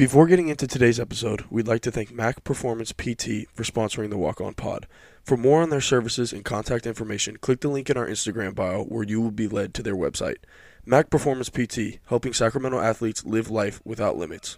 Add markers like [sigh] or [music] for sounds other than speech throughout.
Before getting into today's episode, we'd like to thank Mac Performance PT for sponsoring the Walk On Pod. For more on their services and contact information, click the link in our Instagram bio where you will be led to their website. Mac Performance PT, helping Sacramento athletes live life without limits.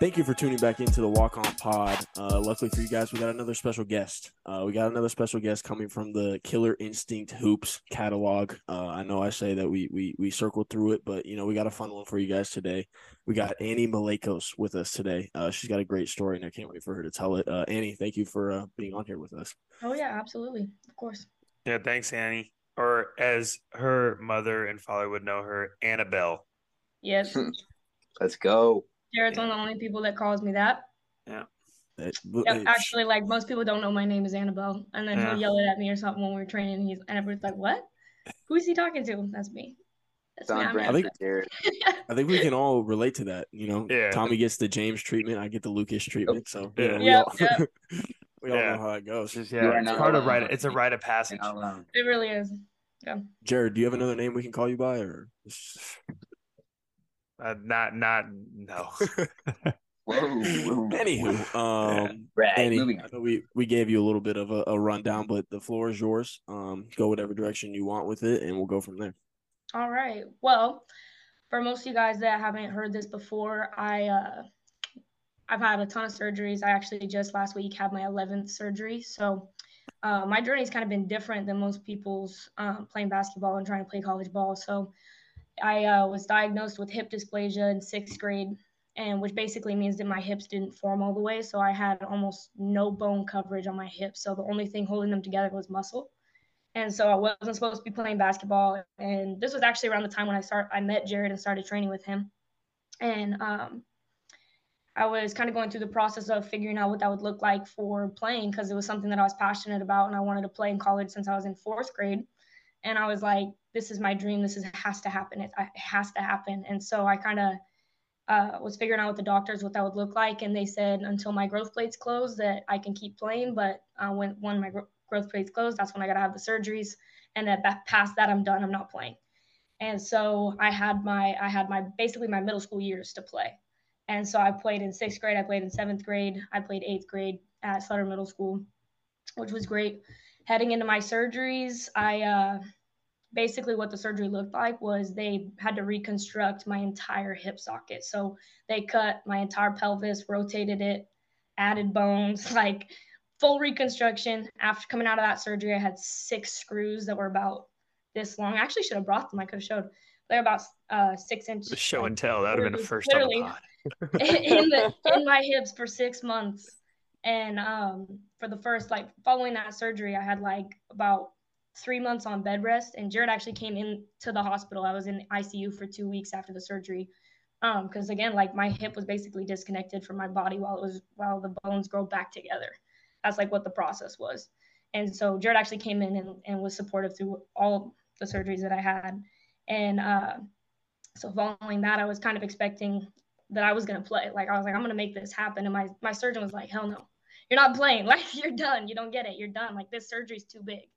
Thank you for tuning back into the Walk On Pod. Uh, luckily for you guys, we got another special guest. Uh, we got another special guest coming from the Killer Instinct Hoops catalog. Uh, I know I say that we we we circled through it, but you know we got a fun one for you guys today. We got Annie Malekos with us today. Uh, she's got a great story, and I can't wait for her to tell it. Uh, Annie, thank you for uh, being on here with us. Oh yeah, absolutely, of course. Yeah, thanks, Annie. Or as her mother and father would know her, Annabelle. Yes, [laughs] Let's go. Jared's one of the only people that calls me that. Yeah. Uh, Yeah, actually, like most people don't know my name is Annabelle, and then Yeah. he'll yell it at me or something when we're training. He's and everyone's like, "What? Who is he talking to?" That's me. That's It's me. I'm brand I think- Jared. I think we can all relate to that. You know, Yeah. Tommy gets the James treatment, I get the Lucas treatment. So you Yeah. we Yeah, [laughs] all, yeah. we all know how that goes. Just, yeah, it's not part of alone. rite. It's a rite of passage. You're not alone. It really is. Yeah. Jared, do you have another name we can call you by, or? Uh, not, not, no. [laughs] [laughs] Whoa, whoa. Anywho, um, Right, Annie, moving I on. know we we gave you a little bit of a, a rundown, but the floor is yours. Um, go whatever direction you want with it, and we'll go from there. All right. Well, for most of you guys that haven't heard this before, I uh, I've had a ton of surgeries. I actually just last week had my 11th surgery, so uh, my journey's kind of been different than most people's um, playing basketball and trying to play college ball. So I uh, was diagnosed with hip dysplasia in sixth grade, and which basically means that my hips didn't form all the way. So I had almost no bone coverage on my hips. So the only thing holding them together was muscle. And so I wasn't supposed to be playing basketball. And this was actually around the time when I start I met Jared and started training with him. And um, I was kind of going through the process of figuring out what that would look like for playing because it was something that I was passionate about and I wanted to play in college since I was in fourth grade. And I was like, this is my dream. This is has to happen. It, it has to happen. And so I kind of uh, was figuring out with the doctors what that would look like, and they said until my growth plates close that I can keep playing, but uh, when when my gro- growth plates close, that's when I gotta have the surgeries, and that, past that I'm done. I'm not playing. And so I had my I had my basically my middle school years to play, and so I played in sixth grade, I played in seventh grade, I played eighth grade at Sutter Middle School, which was great. Heading into my surgeries, I uh, basically what the surgery looked like was they had to reconstruct my entire hip socket. So they cut my entire pelvis, rotated it, added bones, [laughs] like full reconstruction. After coming out of that surgery, I had six screws that were about this long. I actually should have brought them. I could have showed. They're about uh, six inches. Show and tell. That would have been a first on the Literally. pod. [laughs] in the [laughs] in my hips for six months. And um, for the first like following that surgery, I had like about three months on bed rest. And Jared actually came into the hospital. I was in ICU for two weeks after the surgery. Um, because again, like my hip was basically disconnected from my body while it was while the bones grow back together. That's like what the process was. And so Jared actually came in and, and was supportive through all the surgeries that I had. And uh, so following that, I was kind of expecting that I was gonna play. Like I was like, I'm gonna make this happen. And my my surgeon was like, hell no, you're not playing. [laughs] Like you're done. You don't get it. You're done. Like this surgery's too big.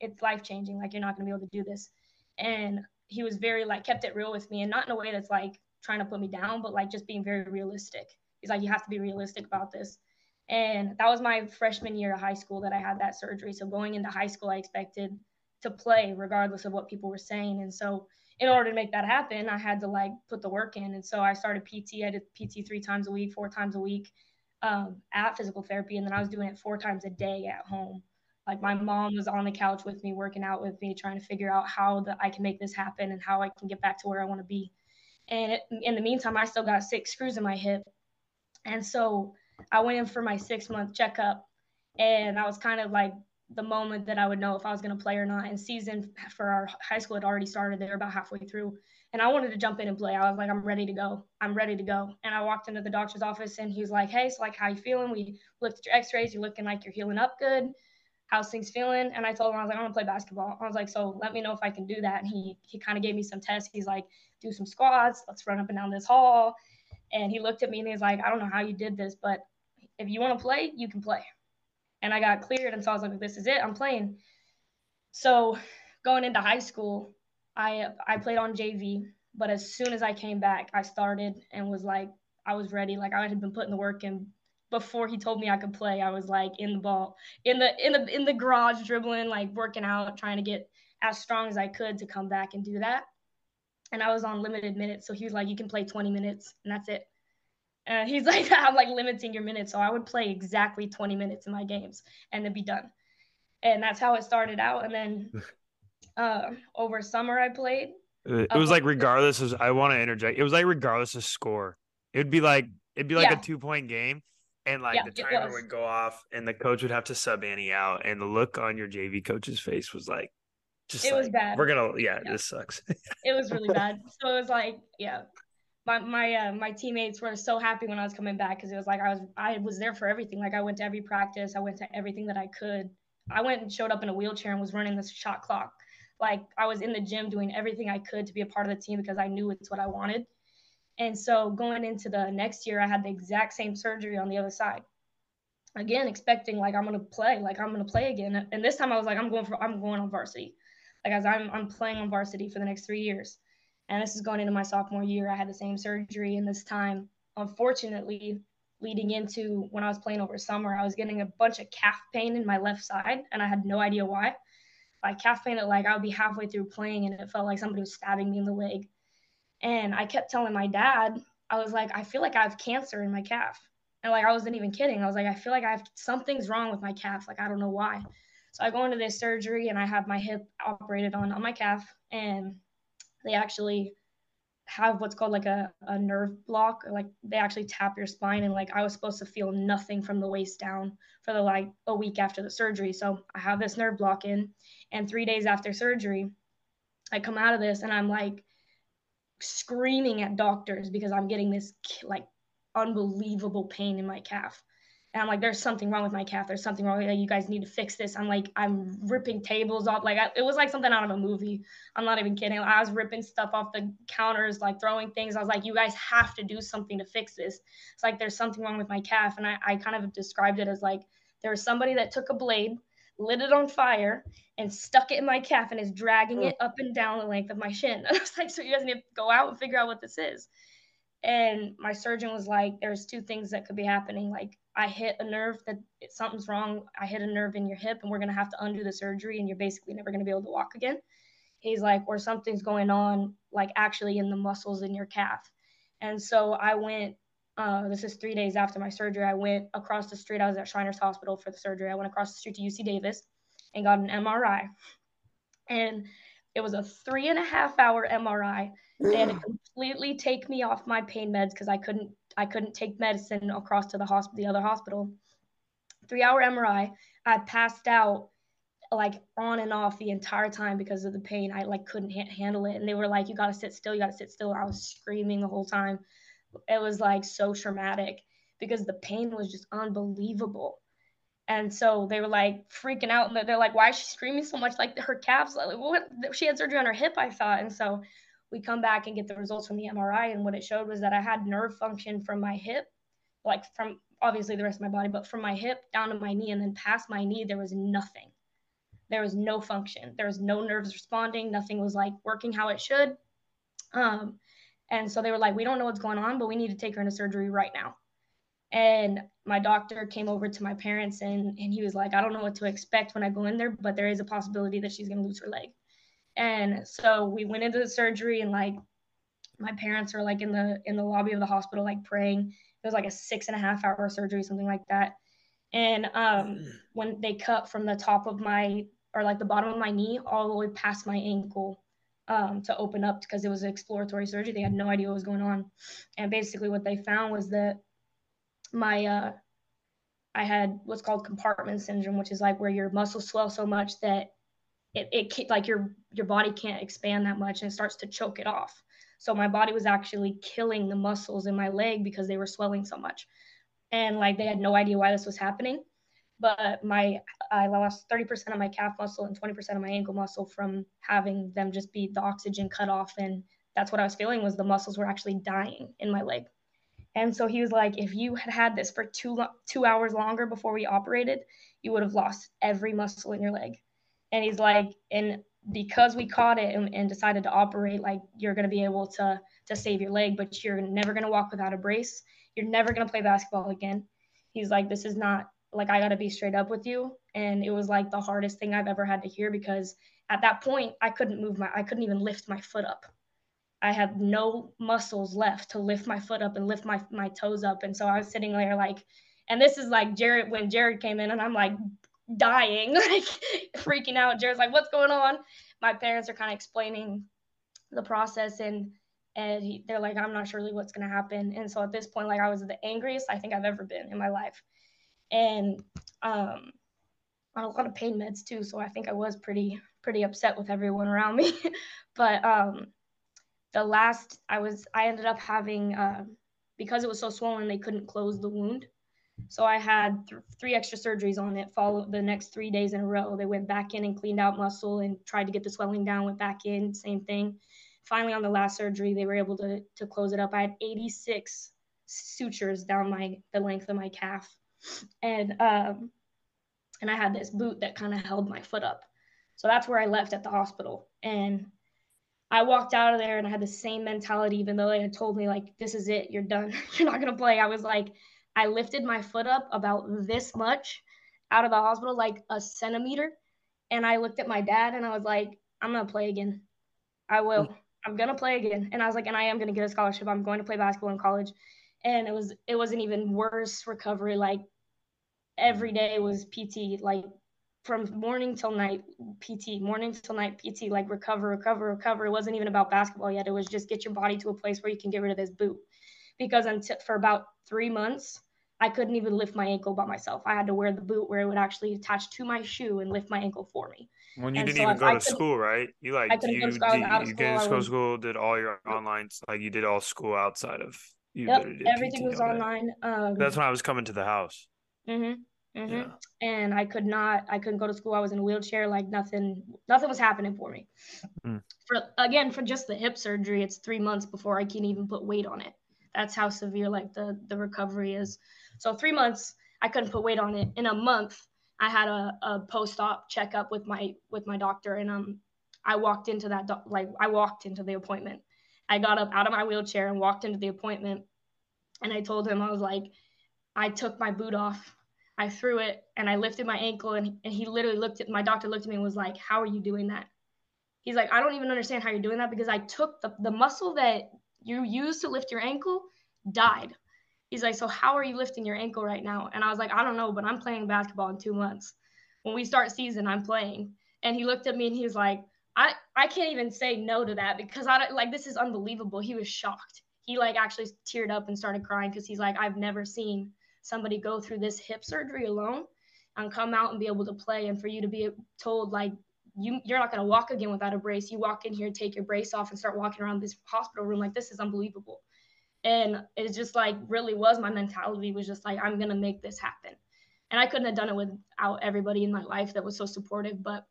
It's life changing. Like you're not gonna be able to do this. And he was very like kept it real with me, and not in a way that's like trying to put me down, but like just being very realistic. He's like, you have to be realistic about this. And that was my freshman year of high school that I had that surgery. So going into high school, I expected to play regardless of what people were saying. And so in order to make that happen, I had to like put the work in. And so I started PT. I did PT three times a week, four times a week um, at physical therapy. And then I was doing it four times a day at home. Like my mom was on the couch with me, working out with me, trying to figure out how that I can make this happen and how I can get back to where I want to be. And it, in the meantime, I still got six screws in my hip. And so I went in for my six month checkup. And that was kind of like the moment that I would know if I was going to play or not. And season for our high school had already started. They were about halfway through. And I wanted to jump in and play. I was like, I'm ready to go. I'm ready to go. And I walked into the doctor's office and he's like, Hey, so like, how you feeling? We looked at your x-rays. You're looking like you're healing up good. How's things feeling? And I told him, I was like, I want to play basketball. I was like, so let me know if I can do that. And he, he kind of gave me some tests. He's like, do some squats. Let's run up and down this hall. And he looked at me and he's like, I don't know how you did this, but if you want to play, you can play. and I got cleared. And so I was like, this is it. I'm playing. So going into high school, I I played on JV, but as soon as I came back, I started and was like, I was ready. Like I had been putting the work in before he told me I could play. I was like in the ball, in the in the in the garage dribbling, like working out, trying to get as strong as I could to come back and do that. And I was on limited minutes, so he was like, "You can play 20 minutes, and that's it." And he's [laughs] like, "I'm like limiting your minutes," so I would play exactly 20 minutes in my games and then be done. And that's how it started out. And then [laughs] uh, over summer, I played. It was like regardless of I want to interject. It was like regardless of score. It would be like it'd be like Yeah. a two point game, and like Yeah, the timer would go off, and the coach would have to sub Annie out, and the look on your JV coach's face was like, just It was like, bad. We're gonna, yeah, Yeah. this sucks. [laughs] it was really bad. [laughs] So it was like, yeah, my my uh, my teammates were so happy when I was coming back because it was like I was I was there for everything. Like I went to every practice, I went to everything that I could. I went and showed up in a wheelchair and was running the shot clock. Like I was in the gym doing everything I could to be a part of the team because I knew it's what I wanted. And so going into the next year, I had the exact same surgery on the other side. Again, expecting like I'm gonna play, like I'm gonna play again. And this time I was like, I'm going for I'm going on varsity. Like as I'm I'm playing on varsity for the next three years. And this is going into my sophomore year. I had the same surgery, and this time, unfortunately, leading into when I was playing over summer, I was getting a bunch of calf pain in my left side, and I had no idea why. Like calf pain, like I would be halfway through playing, and it felt like somebody was stabbing me in the leg. And I kept telling my dad, I was like, I feel like I have cancer in my calf. And like I wasn't even kidding. I was like, I feel like I have something's wrong with my calf. Like I don't know why. So I go into this surgery and I have my hip operated on on my calf, and they actually have what's called like a, a nerve block like they actually tap your spine and like i was supposed to feel nothing from the waist down for the like a week after the surgery so i have this nerve block in and three days after surgery i come out of this and i'm like screaming at doctors because i'm getting this like unbelievable pain in my calf and I'm like, there's something wrong with my calf. There's something wrong. With You guys need to fix this. I'm like, I'm ripping tables off. Like, I, it was like something out of a movie. I'm not even kidding. I was ripping stuff off the counters, like throwing things. I was like, you guys have to do something to fix this. It's like there's something wrong with my calf. And I, I kind of described it as like there was somebody that took a blade, lit it on fire, and stuck it in my calf and is dragging it up and down the length of my shin. And [laughs] I was like, so you guys need to go out and figure out what this is. And my surgeon was like, there's two things that could be happening. Like, I hit a nerve that something's wrong. I hit a nerve in your hip, and we're gonna have to undo the surgery, and you're basically never gonna be able to walk again. He's like, or something's going on, like actually in the muscles in your calf. And so I went. Uh, this is three days after my surgery. I went across the street. I was at Shriners Hospital for the surgery. I went across the street to UC Davis and got an MRI. And it was a three and a half hour MRI. They had to completely take me off my pain meds because I couldn't I couldn't take medicine across to the hospital the other hospital. Three hour MRI. I passed out like on and off the entire time because of the pain. I like couldn't ha- handle it, and they were like, "You gotta sit still. You gotta sit still." I was screaming the whole time. It was like so traumatic because the pain was just unbelievable. And so they were like freaking out, and they're- like, "Why is she screaming so much? Like her calves, like what? She had surgery on her hip, I thought." And so we come back and get the results from the MRI, and what it showed was that I had nerve function from my hip, like from obviously the rest of my body, but from my hip down to my knee, and then past my knee, there was nothing. There was no function. There was no nerves responding. Nothing was like working how it should. Um, and so they were like, "We don't know what's going on, but we need to take her into surgery right now." And my doctor came over to my parents and, and he was like, I don't know what to expect when I go in there, but there is a possibility that she's going to lose her leg. And so we went into the surgery and like my parents are like in the in the lobby of the hospital like praying. It was like a six and a half hour surgery, something like that. And um, when they cut from the top of my or like the bottom of my knee all the way past my ankle um, to open up because it was an exploratory surgery. They had no idea what was going on. And basically what they found was that my uh, I had what's called compartment syndrome, which is like where your muscles swell so much that it, it like your your body can't expand that much and it starts to choke it off. So my body was actually killing the muscles in my leg because they were swelling so much, and like they had no idea why this was happening. But my I lost 30% of my calf muscle and 20% of my ankle muscle from having them just be the oxygen cut off, and that's what I was feeling was the muscles were actually dying in my leg And so he was like, if you had had this for two two hours longer before we operated, you would have lost every muscle in your leg. And he's like, and because we caught it and, and decided to operate, like you're gonna be able to to save your leg, but you're never gonna walk without a brace. You're never gonna play basketball again. He's like, this is not like I gotta be straight up with you. And it was like the hardest thing I've ever had to hear because at that point I couldn't move my I couldn't even lift my foot up. I had no muscles left to lift my foot up and lift my my toes up. And so I was sitting there like, and this is like Jared when Jared came in and I'm like dying, [laughs] like freaking out. Jared's like, what's going on? My parents are kind of explaining the process and and he, they're like, I'm not sure really what's gonna happen. And so at this point, like I was the angriest I think I've ever been in my life. And um on a lot of pain meds too. So I think I was pretty pretty upset with everyone around me. [laughs] but um the last I was I ended up having uh, because it was so swollen they couldn't close the wound. So I had th- three extra surgeries on it. Followed the next three days in a row. They went back in and cleaned out muscle and tried to get the swelling down. Went back in, same thing. Finally, on the last surgery, they were able to to close it up. I had 86 sutures down my the length of my calf, and um, and I had this boot that kind of held my foot up. So that's where I left at the hospital. And I walked out of there and I had the same mentality, even though they had told me, like, this is it, you're done, [laughs] you're not going to play. I was like, I lifted my foot up about this much out of the hospital, like a centimeter. And I looked at my dad and I was like, I'm going to play again. I will. I'm going to play again. And I was like, and I am going to get a scholarship. I'm going to play basketball in college. And it was, it was an even worse recovery. Like every day was PT, like from morning till night PT, morning till night PT, like recover, recover, recover. It wasn't even about basketball yet. It was just get your body to a place where you can get rid of this boot. Because until for about three months, I couldn't even lift my ankle by myself. I had to wear the boot where it would actually attach to my shoe and lift my ankle for me. When you And didn't so even go I to school, right? You like you did, you didn't go to school, did all your online like you did all school outside of you Yep, everything PT was online. Um, That's when I was coming to the house. Mhm. Mhm. Yeah. And I could not. I couldn't go to school. I was in a wheelchair. Like nothing. Nothing was happening for me. Mm. For again, for just the hip surgery, it's three months before I can even put weight on it. That's how severe like the the recovery is. So three months, I couldn't put weight on it. In a month, I had a, a post-op checkup with my with my doctor, and um, I walked into that doc- like I walked into the appointment. I got up out of my wheelchair and walked into the appointment, and I told him I was like, I took my boot off I threw it and I lifted my ankle and, and he literally looked at my doctor looked at me and was like, How are you doing that? He's like, I don't even understand how you're doing that because I took the, the muscle that you use to lift your ankle died. He's like, So how are you lifting your ankle right now? And I was like, I don't know, but I'm playing basketball in two months. When we start season, I'm playing. And he looked at me and he was like, I, I can't even say no to that because I don't like this is unbelievable. He was shocked. He like actually teared up and started crying because he's like, I've never seen somebody go through this hip surgery alone and come out and be able to play and for you to be told like you you're not going to walk again without a brace. You walk in here take your brace off and start walking around this hospital room like this is unbelievable. And it just like really was my mentality was just like i'm going to make this happen. And i couldn't have done it without everybody in my life that was so supportive but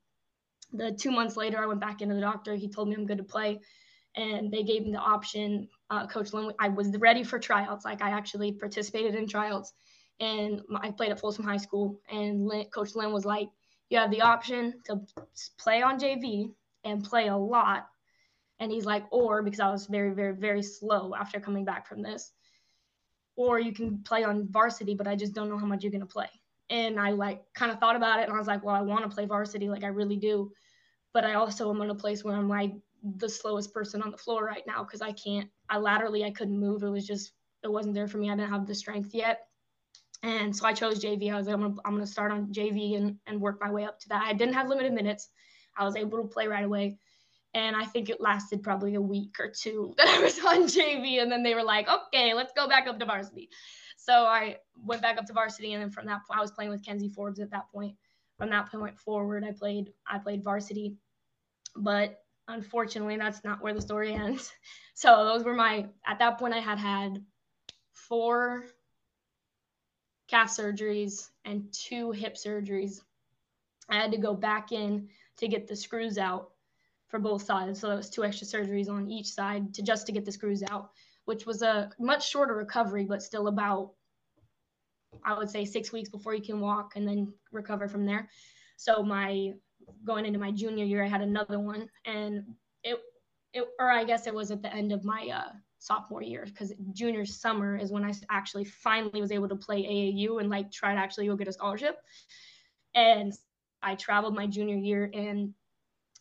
the two months later i went back into the doctor. He told me i'm good to play and they gave me the option. Uh, Coach Lynn, I was ready for tryouts. Like I actually participated in tryouts, and I played at Folsom High School. And Lynn, Coach Lynn was like, "You have the option to play on JV and play a lot." And he's like, "Or because I was very, very, very slow after coming back from this, or you can play on varsity, but I just don't know how much you're gonna play." And I like kind of thought about it, and I was like, "Well, I want to play varsity, like I really do." But I also am in a place where I'm like the slowest person on the floor right now because I can't. I laterally I couldn't move. It was just it wasn't there for me. I didn't have the strength yet, and so I chose JV. I was like, I'm gonna I'm gonna start on JV and and work my way up to that. I didn't have limited minutes. I was able to play right away, and I think it lasted probably a week or two [laughs] that I was on JV, and then they were like, okay, let's go back up to varsity. So I went back up to varsity, and then from that point, I was playing with Kenzie Forbes at that point. From that point forward, I played I played varsity, but unfortunately that's not where the story ends. [laughs] So those were my at that point i had had four calf surgeries and two hip surgeries. I had to go back in to get the screws out for both sides. So it was two extra surgeries on each side to just to get the screws out which was a much shorter recovery, but still about, I would say, six weeks before you can walk and then recover from there. So my going into my junior year, I had another one, and it it or I guess it was at the end of my uh, sophomore year because junior summer is when I actually finally was able to play AAU and like try to actually go get a scholarship. And I traveled my junior year and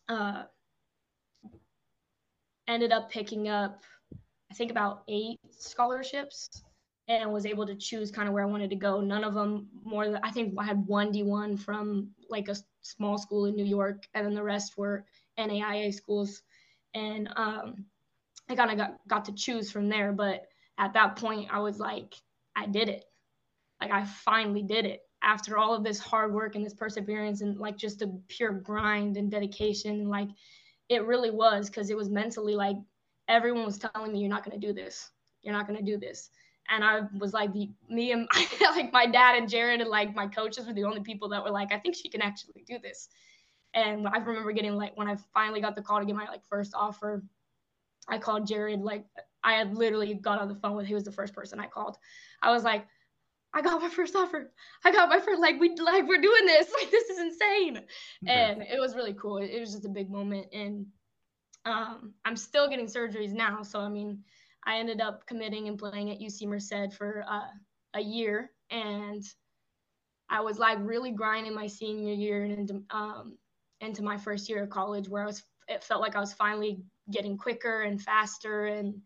uh, ended up picking up, I think, about eight scholarships and was able to choose kind of where I wanted to go. None of them more than I think I had one D1 from like a small school in New York, and then the rest were NAIA schools. And um, I kind of got, got to choose from there. But at that point, I was like, I did it. Like, I finally did it after all of this hard work and this perseverance and like just a pure grind and dedication. Like, it really was because it was mentally like everyone was telling me, you're not going to do this. You're not going to do this. And I was like, me and my, [laughs] like my dad and Jared and like my coaches were the only people that were like, I think she can actually do this. And I remember getting like when I finally got the call to get my like first offer, I called Jared. Like I had literally got on the phone with. He was the first person I called. I was like, I got my first offer. I got my first. Like we like we're doing this. [laughs] Like this is insane. And it was really cool. It, it was just a big moment. And um, I'm still getting surgeries now. So I mean, I ended up committing and playing at UC Merced for uh, a year, and I was like really grinding my senior year and into um, into my first year of college, where I was. It felt like I was finally getting quicker and faster and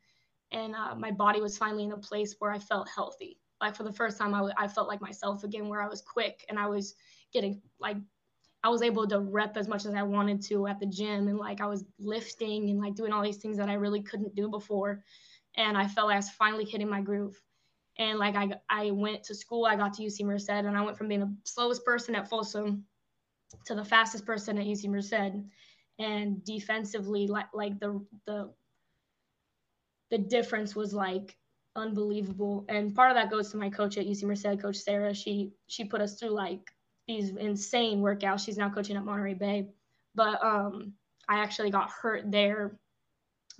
and uh, my body was finally in a place where I felt healthy. Like for the first time, I, w- I felt like myself again, where I was quick and I was getting like, I was able to rep as much as I wanted to at the gym and like I was lifting and like doing all these things that I really couldn't do before. And I felt like I was finally hitting my groove. And like I, I went to school, I got to UC Merced, and I went from being the slowest person at Folsom to the fastest person at UC Merced. And defensively like like the the the difference was like unbelievable. And part of that goes to my coach at UC Merced coach Sarah. She she put us through like these insane workouts. She's now coaching at Monterey Bay. But um I actually got hurt there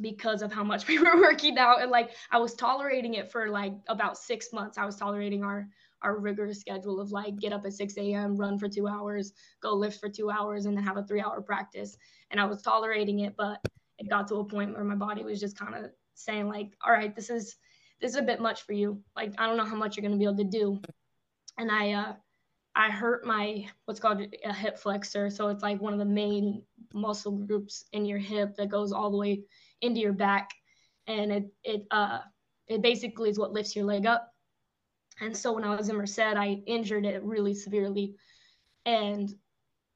because of how much [laughs] we were working out and like I was tolerating it for like about 6 months I was tolerating our our rigorous schedule of like get up at 6 a.m., run for two hours, go lift for two hours, and then have a three hour practice. And I was tolerating it, but it got to a point where my body was just kind of saying like, all right, this is this is a bit much for you. Like I don't know how much you're gonna be able to do. And I uh I hurt my what's called a hip flexor. So it's like one of the main muscle groups in your hip that goes all the way into your back. And it it uh it basically is what lifts your leg up. And so when I was in Merced, I injured it really severely. And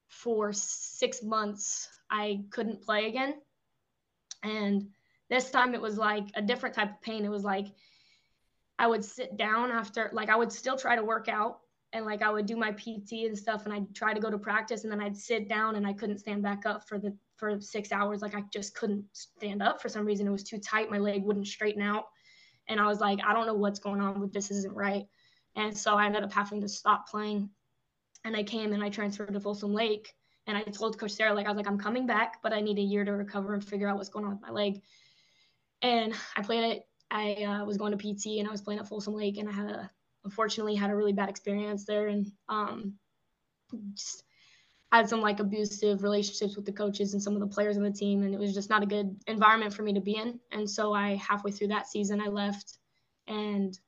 for six months, I couldn't play again. And this time it was like a different type of pain. It was like I would sit down after, like, I would still try to work out and like I would do my PT and stuff and I'd try to go to practice and then I'd sit down and I couldn't stand back up for the for 6 hours like I just couldn't stand up for some reason it was too tight my leg wouldn't straighten out and I was like, I don't know what's going on with this isn't right. And so I ended up having to stop playing. And I came and I transferred to Folsom Lake. And I told Coach Sarah, like, I was like, I'm coming back, but I need a year to recover and figure out what's going on with my leg. And I played it. I uh, was going to PT and I was playing at Folsom Lake, and I had a, unfortunately, had a really bad experience there, and um, just had some like abusive relationships with the coaches and some of the players on the team, and it was just not a good environment for me to be in. And so I halfway through that season, I left, and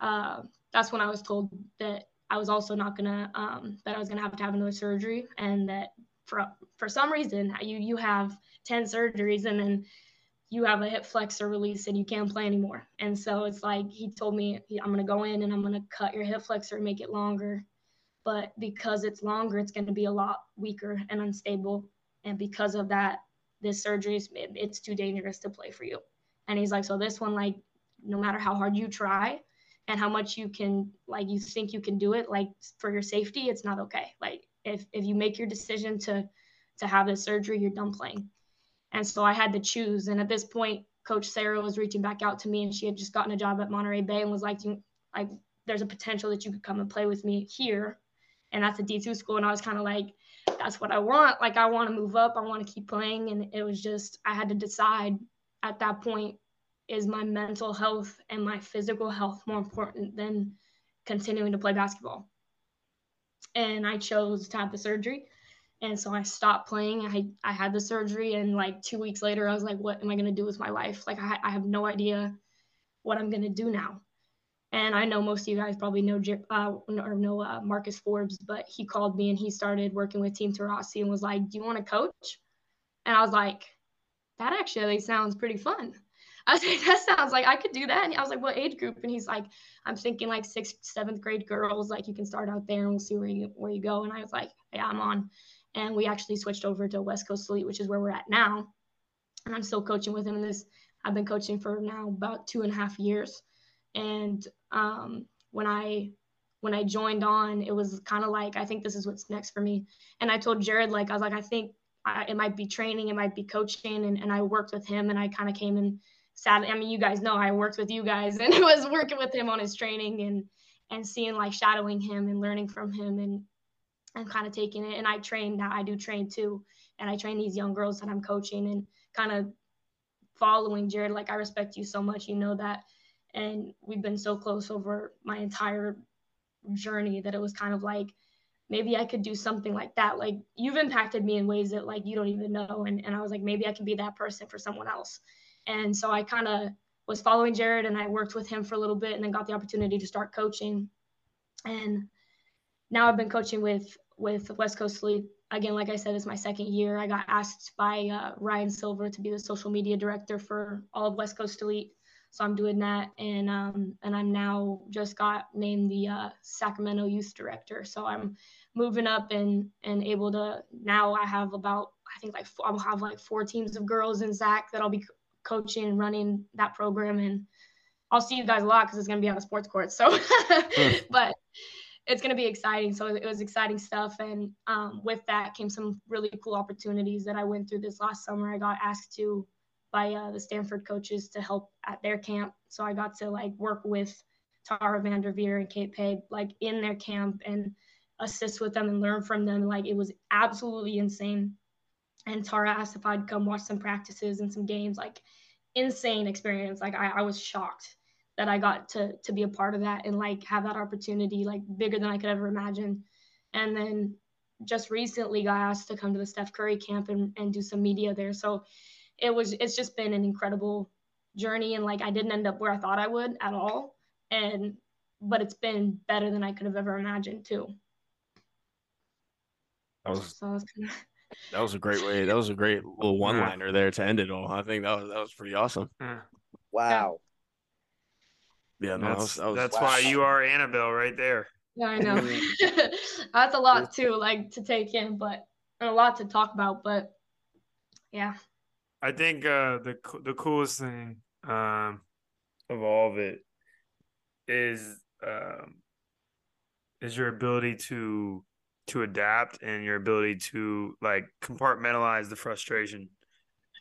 uh, that's when I was told that I was also not gonna um, that I was gonna have to have another surgery, and that for for some reason you you have ten surgeries and then you have a hip flexor release and you can't play anymore. And so it's like he told me I'm gonna go in and I'm gonna cut your hip flexor and make it longer but because it's longer, it's going to be a lot weaker and unstable. And because of that, this surgery is it's too dangerous to play for you. And he's like, so this one, like, no matter how hard you try and how much you can, like, you think you can do it, like, for your safety, it's not okay. Like, if if you make your decision to to have this surgery, you're done playing. And so I had to choose. And at this point, Coach Sarah was reaching back out to me, and she had just gotten a job at Monterey Bay and was like, like, there's a potential that you could come and play with me here and that's a D2 school. And I was kind of like, that's what I want. Like, I want to move up. I want to keep playing. And it was just, I had to decide at that point is my mental health and my physical health more important than continuing to play basketball? And I chose to have the surgery. And so I stopped playing. I, I had the surgery, and like two weeks later, I was like, what am I to do with my life? Like, I, I have no idea what I'm to do now. And I know most of you guys probably know uh, or know uh, Marcus Forbes, but he called me and he started working with Team Tarasi and was like, "Do you want to coach?" And I was like, "That actually sounds pretty fun." I was [laughs] like, "That sounds like I could do that." And I was like, "What age group?" And he's like, "I'm thinking like sixth, seventh grade girls. Like you can start out there and we'll see where you where you go." And I was like, "Yeah, I'm on." And we actually switched over to West Coast Elite, which is where we're at now. And I'm still coaching with him in this. I've been coaching for now about two and a half years. And um, when I when I joined on, it was kind of like I think this is what's next for me. And I told Jared like I was like I think I, it might be training, it might be coaching, and, and I worked with him, and I kind of came and sat. I mean, you guys know I worked with you guys, [laughs] and was working with him on his training and and seeing like shadowing him and learning from him and and kind of taking it. And I train now. I do train too, and I train these young girls that I'm coaching and kind of following Jared. Like I respect you so much. You know that and we've been so close over my entire journey that it was kind of like maybe I could do something like that. Like you've impacted me in ways that like you don't even know. And, and I was like, maybe I can be that person for someone else. And so I kind of was following Jared and I worked with him for a little bit and then got the opportunity to start coaching. And now I've been coaching with with West Coast Elite. Again, like I said, it's my second year. I got asked by uh, Ryan Silver to be the social media director for all of West Coast Elite so I'm doing that, and um, and I'm now just got named the uh, Sacramento Youth Director. So I'm moving up and and able to now I have about I think like I'll have like four teams of girls in Sac that I'll be coaching and running that program, and I'll see you guys a lot because it's gonna be on the sports court. So, [laughs] but it's going to be exciting. So it was exciting stuff. And um, with that came some really cool opportunities that I went through this last summer. I got asked to by uh, the Stanford coaches to help at their camp. So I got to like work with Tara Vanderveer and Kate Paye like in their camp and assist with them and learn from them. Like it was absolutely insane. And Tara asked if I'd come watch some practices and some games, like insane experience. Like I, I was shocked that I got to to be a part of that and like have that opportunity, like bigger than I could ever imagine. And then just recently got asked to come to the Steph Curry camp and, and do some media there. So it was it's just been an incredible journey and like I didn't end up where I thought I would at all and but it's been better than I could have ever imagined too. That was, so was kinda... [laughs] that was a great way. That was a great little one liner there to end it all. I think that was that was pretty awesome. Hmm. Wow. Yeah, no, that's, that was, that's wow. why you are Annabelle right there. Yeah, I know. [laughs] that's a lot too, like to take in, but a lot to talk about. But yeah, I think uh, the the coolest thing um, of all of it is um, is your ability to to adapt and your ability to like compartmentalize the frustration.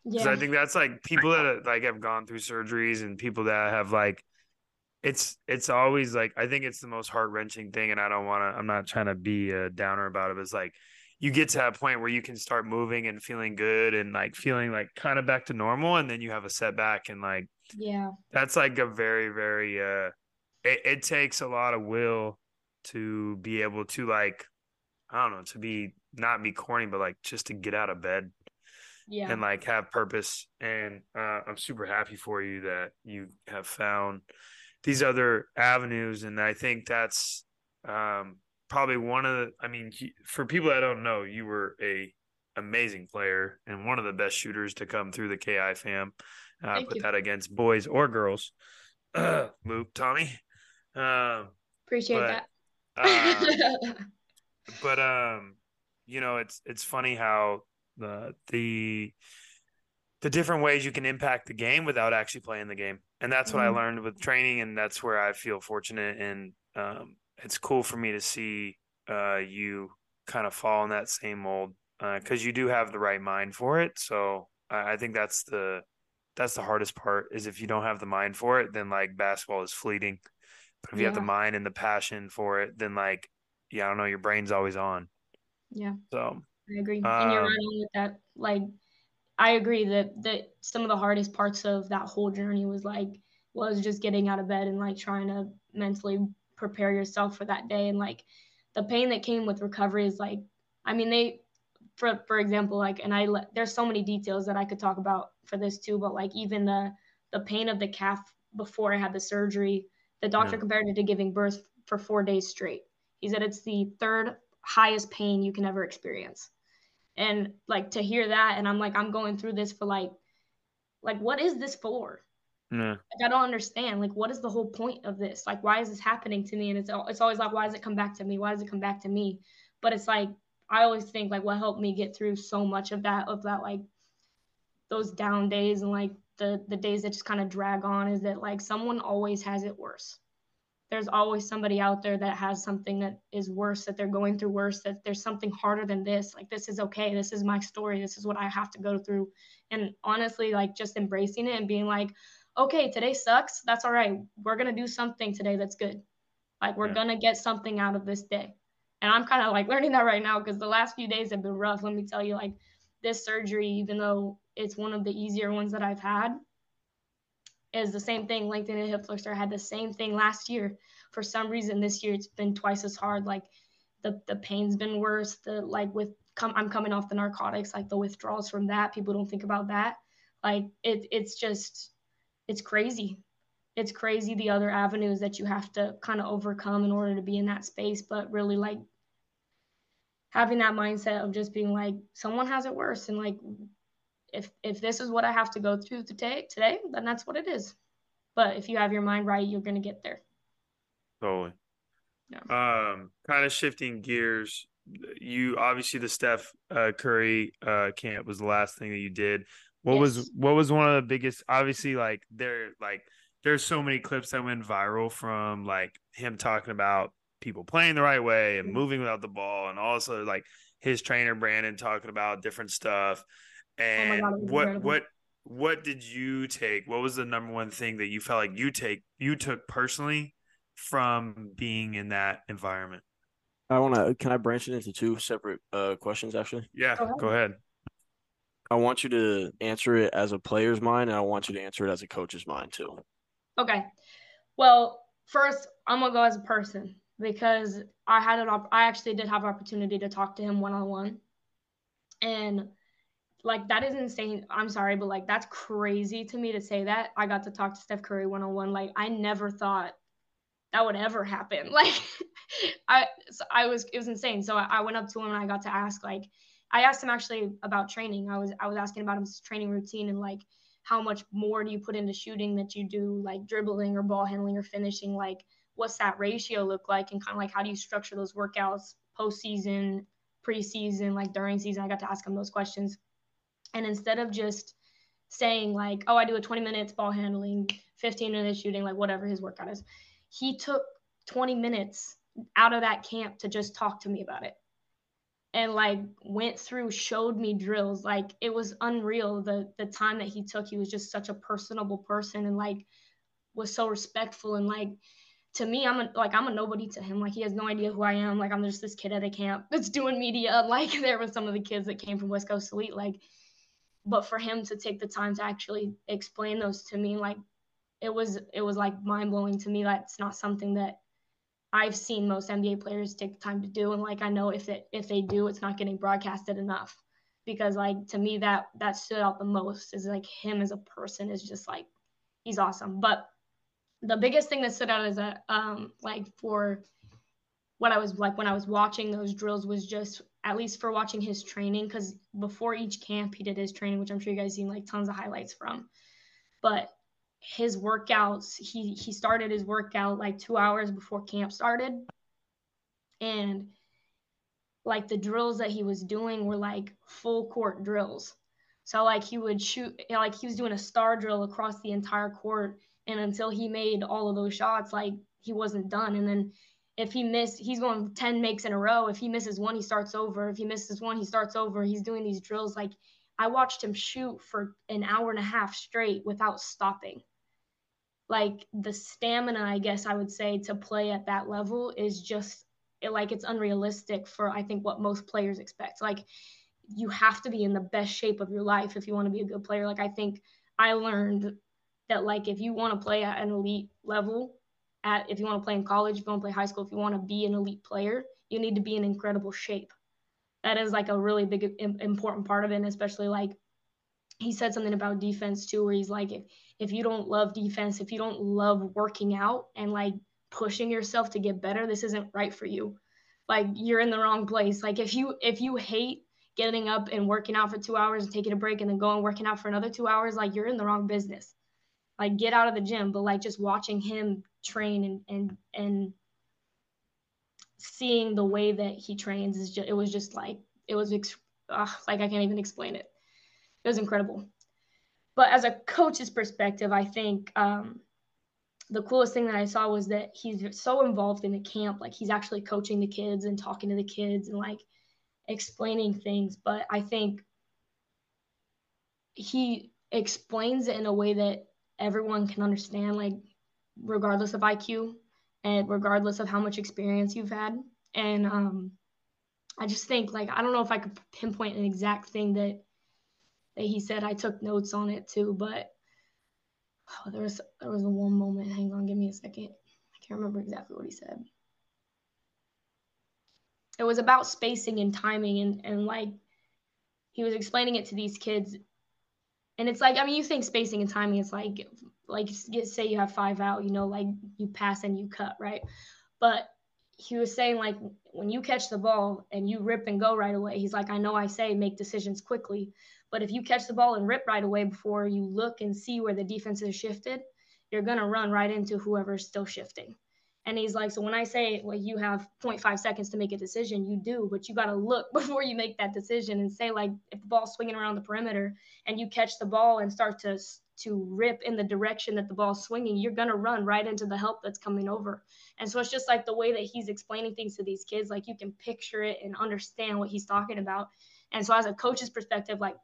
Because yeah. I think that's like people that like have gone through surgeries and people that have like it's it's always like I think it's the most heart wrenching thing, and I don't want to. I'm not trying to be a downer about it. But it's like you get to that point where you can start moving and feeling good and like feeling like kind of back to normal and then you have a setback and like yeah that's like a very very uh it, it takes a lot of will to be able to like i don't know to be not be corny but like just to get out of bed yeah and like have purpose and uh, i'm super happy for you that you have found these other avenues and i think that's um probably one of the i mean for people that don't know you were a amazing player and one of the best shooters to come through the ki fam. Uh, put you. that against boys or girls. [clears throat] Luke tommy. Um, appreciate but, that. uh, but um you know it's it's funny how the the the different ways you can impact the game without actually playing the game and that's what mm-hmm. i learned with training and that's where i feel fortunate and um, it's cool for me to see uh, you kind of fall in that same mold because uh, you do have the right mind for it. So I, I think that's the that's the hardest part is if you don't have the mind for it, then like basketball is fleeting. But if yeah. you have the mind and the passion for it, then like yeah, I don't know, your brain's always on. Yeah. So I agree, um, and you're right on with that. Like I agree that that some of the hardest parts of that whole journey was like was just getting out of bed and like trying to mentally prepare yourself for that day. And like the pain that came with recovery is like I mean they for for example like and I there's so many details that I could talk about for this too but like even the the pain of the calf before I had the surgery the doctor yeah. compared it to giving birth for 4 days straight. He said it's the third highest pain you can ever experience and like to hear that and i'm like i'm going through this for like like what is this for? Yeah. like i don't understand. Like what is the whole point of this? Like why is this happening to me? And it's it's always like why does it come back to me? Why does it come back to me? But it's like i always think like what helped me get through so much of that of that like those down days and like the the days that just kind of drag on is that like someone always has it worse there's always somebody out there that has something that is worse that they're going through worse that there's something harder than this. Like this is okay. This is my story. This is what i have to go through. And honestly like just embracing it and being like okay today sucks. That's all right. We're going to do something today that's good. Like we're yeah. going to get something out of this day. And i'm kind of like learning that right now because the last few days have been rough. Let me tell you like this surgery even though it's one of the easier ones that i've had is the same thing. LinkedIn and hip flexor had the same thing last year. For some reason, this year it's been twice as hard. Like the the pain's been worse. The like with come I'm coming off the narcotics, like the withdrawals from that. People don't think about that. Like it it's just it's crazy. It's crazy the other avenues that you have to kind of overcome in order to be in that space. But really like having that mindset of just being like someone has it worse and like if if this is what I have to go through today today, then that's what it is. But if you have your mind right, you're gonna get there. Totally. Yeah. Um, kind of shifting gears. You obviously the Steph uh, Curry uh, camp was the last thing that you did. What yes. was what was one of the biggest? Obviously, like there like there's so many clips that went viral from like him talking about people playing the right way and mm-hmm. moving without the ball, and also like his trainer Brandon talking about different stuff. Oh and oh God, what what what did you take? What was the number one thing that you felt like you take you took personally from being in that environment? I want to. Can I branch it into two separate uh, questions? Actually, yeah. Go ahead. go ahead. I want you to answer it as a player's mind, and I want you to answer it as a coach's mind too. Okay. Well, first I'm gonna go as a person because I had an op- I actually did have opportunity to talk to him one on one, and like that is insane. I'm sorry, but like that's crazy to me to say that. I got to talk to Steph Curry one on one. Like I never thought that would ever happen. [laughs] Like I so I was it was insane. So I, I went up to him and I got to ask like I asked him actually about training. I was I was asking about his training routine and like how much more do you put into shooting that you do like dribbling or ball handling or finishing? Like what's that ratio look like and kind of like how do you structure those workouts postseason, preseason, like during season? I got to ask him those questions. And instead of just saying like, oh, I do a 20 minutes ball handling, 15 minutes shooting, like whatever his workout is, he took 20 minutes out of that camp to just talk to me about it. And like went through, showed me drills. Like it was unreal. The the time that he took, he was just such a personable person and like was so respectful and like to me, I'm a, like I'm a nobody to him. Like he has no idea who I am. Like I'm just this kid at a camp that's doing media. [laughs] Like there were some of the kids that came from West Coast Elite. Like but for him to take the time to actually explain those to me like it was it was like mind blowing to me that's not something that I've seen most NBA players take time to do. And like I know if it if they do it's not getting broadcasted enough because like to me that that stood out the most is like him as a person is just like he's awesome. But the biggest thing that stood out is that um like for what I was like when I was watching those drills was just at least for watching his training because before each camp he did his training which i'm sure you guys seen like tons of highlights from. But his workouts he he started his workout like two hours before camp started. And like the drills that he was doing were like full court drills. So like he would shoot like he was doing a star drill across the entire court and until he made all of those shots like he wasn't done. And then if he missed, he's going 10 makes in a row. If he misses one, he starts over. If he misses one, he starts over. He's doing these drills. Like I watched him shoot for an hour and a half straight without stopping. Like the stamina, I guess I would say, to play at that level is just like it's unrealistic for I think what most players expect. Like you have to be in the best shape of your life if you want to be a good player. Like I think I learned that like if you want to play at an elite level, at if you want to play in college, if you want to play high school, if you want to be an elite player, you need to be in incredible shape. That is like a really big important part of it, and especially like he said something about defense too, where he's like, if if you don't love defense, if you don't love working out and like pushing yourself to get better, this isn't right for you. Like you're in the wrong place. Like if you if you hate getting up and working out for two hours and taking a break and then going working out for another two hours, like you're in the wrong business. Like get out of the gym. But like just watching him train and and and seeing the way that he trains is just it was just like it was uh, like I can't even explain it. It was incredible. But as a coach's perspective, I think um, the coolest thing that I saw was that he's so involved in the camp. Like he's actually coaching the kids and talking to the kids and like explaining things, but I think he explains it in a way that everyone can understand, like regardless of IQ and regardless of how much experience you've had. And um, I just think like I don't know if I could pinpoint an exact thing that that he said. I took notes on it too, but oh, there was there was a one moment. Hang on, give me a second. I can't remember exactly what he said it was about spacing and timing and and like he was explaining it to these kids and it's like i mean you think spacing and timing is like like say you have five out you know like you pass and you cut right? But he was saying like when you catch the ball and you rip and go right away he's like i know i say make decisions quickly. But if you catch the ball and rip right away before you look and see where the defense has shifted you're to run right into whoever's still shifting. And he's like, so when I say, well, you have 0.5 seconds to make a decision, you do, but you got to look [laughs] before you make that decision and say, like, if the ball's swinging around the perimeter and you catch the ball and start to to rip in the direction that the ball's swinging, you're gonna run right into the help that's coming over. And so it's just like the way that he's explaining things to these kids, like you can picture it and understand what he's talking about. And so as a coach's perspective, like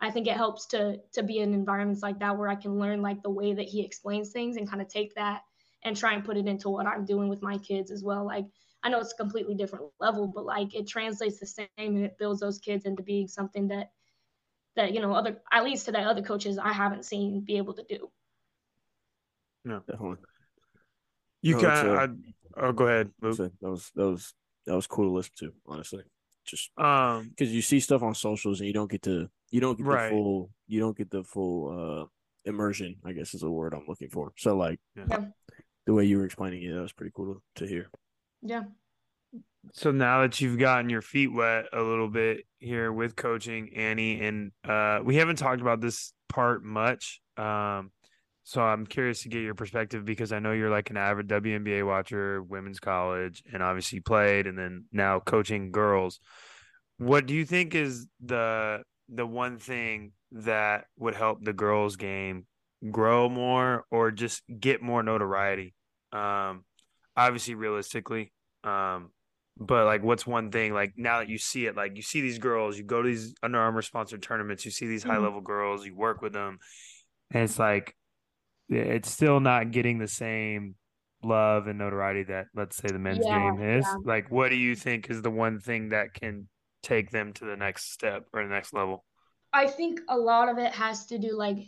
I think it helps to to be in environments like that where I can learn like the way that he explains things and kind of take that and try and put it into what I'm doing with my kids as well. Like I know it's a completely different level, but like it translates the same and it builds those kids into being something that that you know other at least to today other coaches I haven't seen be able to do. No, definitely. You No, can. it's, uh, oh, go ahead. Luke. So that was that was that was cool to listen to, honestly. Just Um, because you see stuff on socials and you don't get to you don't get Right. the full you don't get the full uh immersion. I guess is a word I'm looking for. So like Yeah. the way you were explaining it, that was pretty cool to, to hear. Yeah. So now that you've gotten your feet wet a little bit here with coaching Annie, and uh, we haven't talked about this part much. Um, so I'm curious to get your perspective because I know you're like an avid WNBA watcher, women's college, and obviously played, and then now coaching girls. What do you think is the the one thing that would help the girls game grow more or just get more notoriety? Um, obviously, realistically, um, but like, what's one thing like now that you see it, like you see these girls, you go to these Under Armour sponsored tournaments, you see these Mhm. high level girls, you work with them, and it's like it's still not getting the same love and notoriety that let's say the men's Yeah, game is. yeah. Like, what do you think is the one thing that can take them to the next step or the next level? I think a lot of it has to do like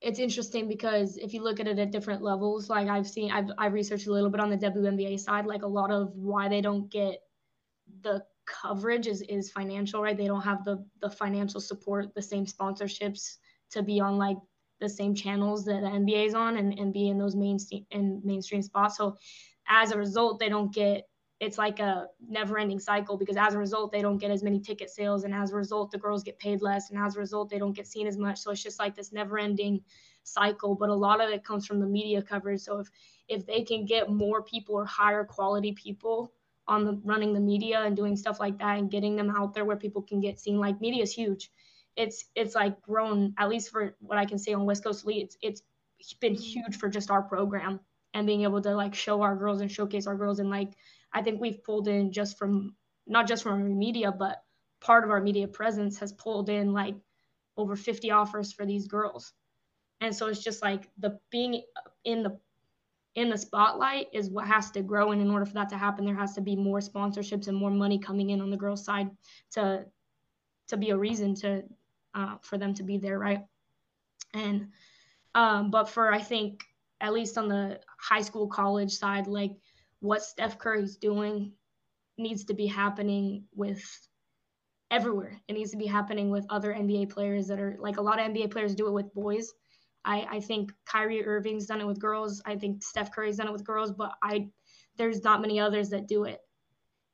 it's interesting because if you look at it at different levels, like I've seen I've I've researched a little bit on the WNBA side, like a lot of why they don't get the coverage is is financial, right? They don't have the the financial support, the same sponsorships to be on like the same channels that the NBA is on and, and be in those mainstream in mainstream spots. So as a result, they don't get it's like a never ending cycle because as a result they don't get as many ticket sales and as a result the girls get paid less and as a result they don't get seen as much. So it's just like this never ending cycle but a lot of it comes from the media coverage. So if if they can get more people or higher quality people on the running the media and doing stuff like that and getting them out there where people can get seen like media is huge. It's it's like grown at least for what i can say on west coast elite it's it's been huge for just our program and being able to like show our girls and showcase our girls and like I think we've pulled in just from not just from our media, but part of our media presence has pulled in like over 50 offers for these girls. And so it's just like the being in the in the spotlight is what has to grow and in order for that to happen there has to be more sponsorships and more money coming in on the girls side to to be a reason to uh, for them to be there, right? And um, but for I think at least on the high school college side, like what Steph Curry's doing needs to be happening with everywhere. It needs to be happening with other NBA players that are like a lot of NBA players do it with boys. I, I think Kyrie Irving's done it with girls. I think Steph Curry's done it with girls, but I there's not many others that do it.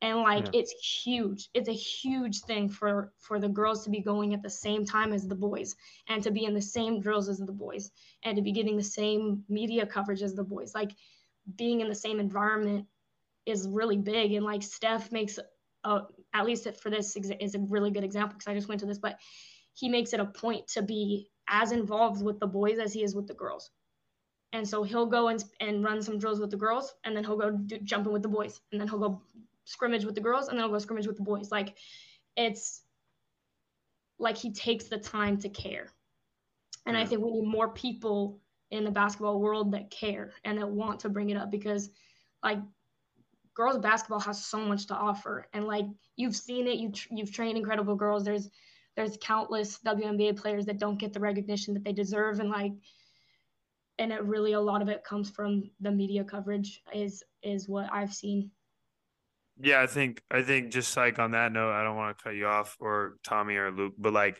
And like yeah. it's huge. It's a huge thing for for the girls to be going at the same time as the boys and to be in the same drills as the boys and to be getting the same media coverage as the boys. Like being in the same environment is really big and like Steph makes a, at least for this is a really good example because I just went to this, but he makes it a point to be as involved with the boys as he is with the girls. And so he'll go and, and run some drills with the girls, and then he'll go do, jumping with the boys, and then he'll go scrimmage with the girls, and then he'll go scrimmage with the boys. Like it's like he takes the time to care. And I think we need more people in the basketball world that care and that want to bring it up because like girls basketball has so much to offer. And like you've seen it. You you've trained incredible girls. There's there's countless WNBA players that don't get the recognition that they deserve. And like and it really a lot of it comes from the media coverage is is what I've seen. Yeah, I think I think just like on that note, I don't want to cut you off or Tommy or Luke, but like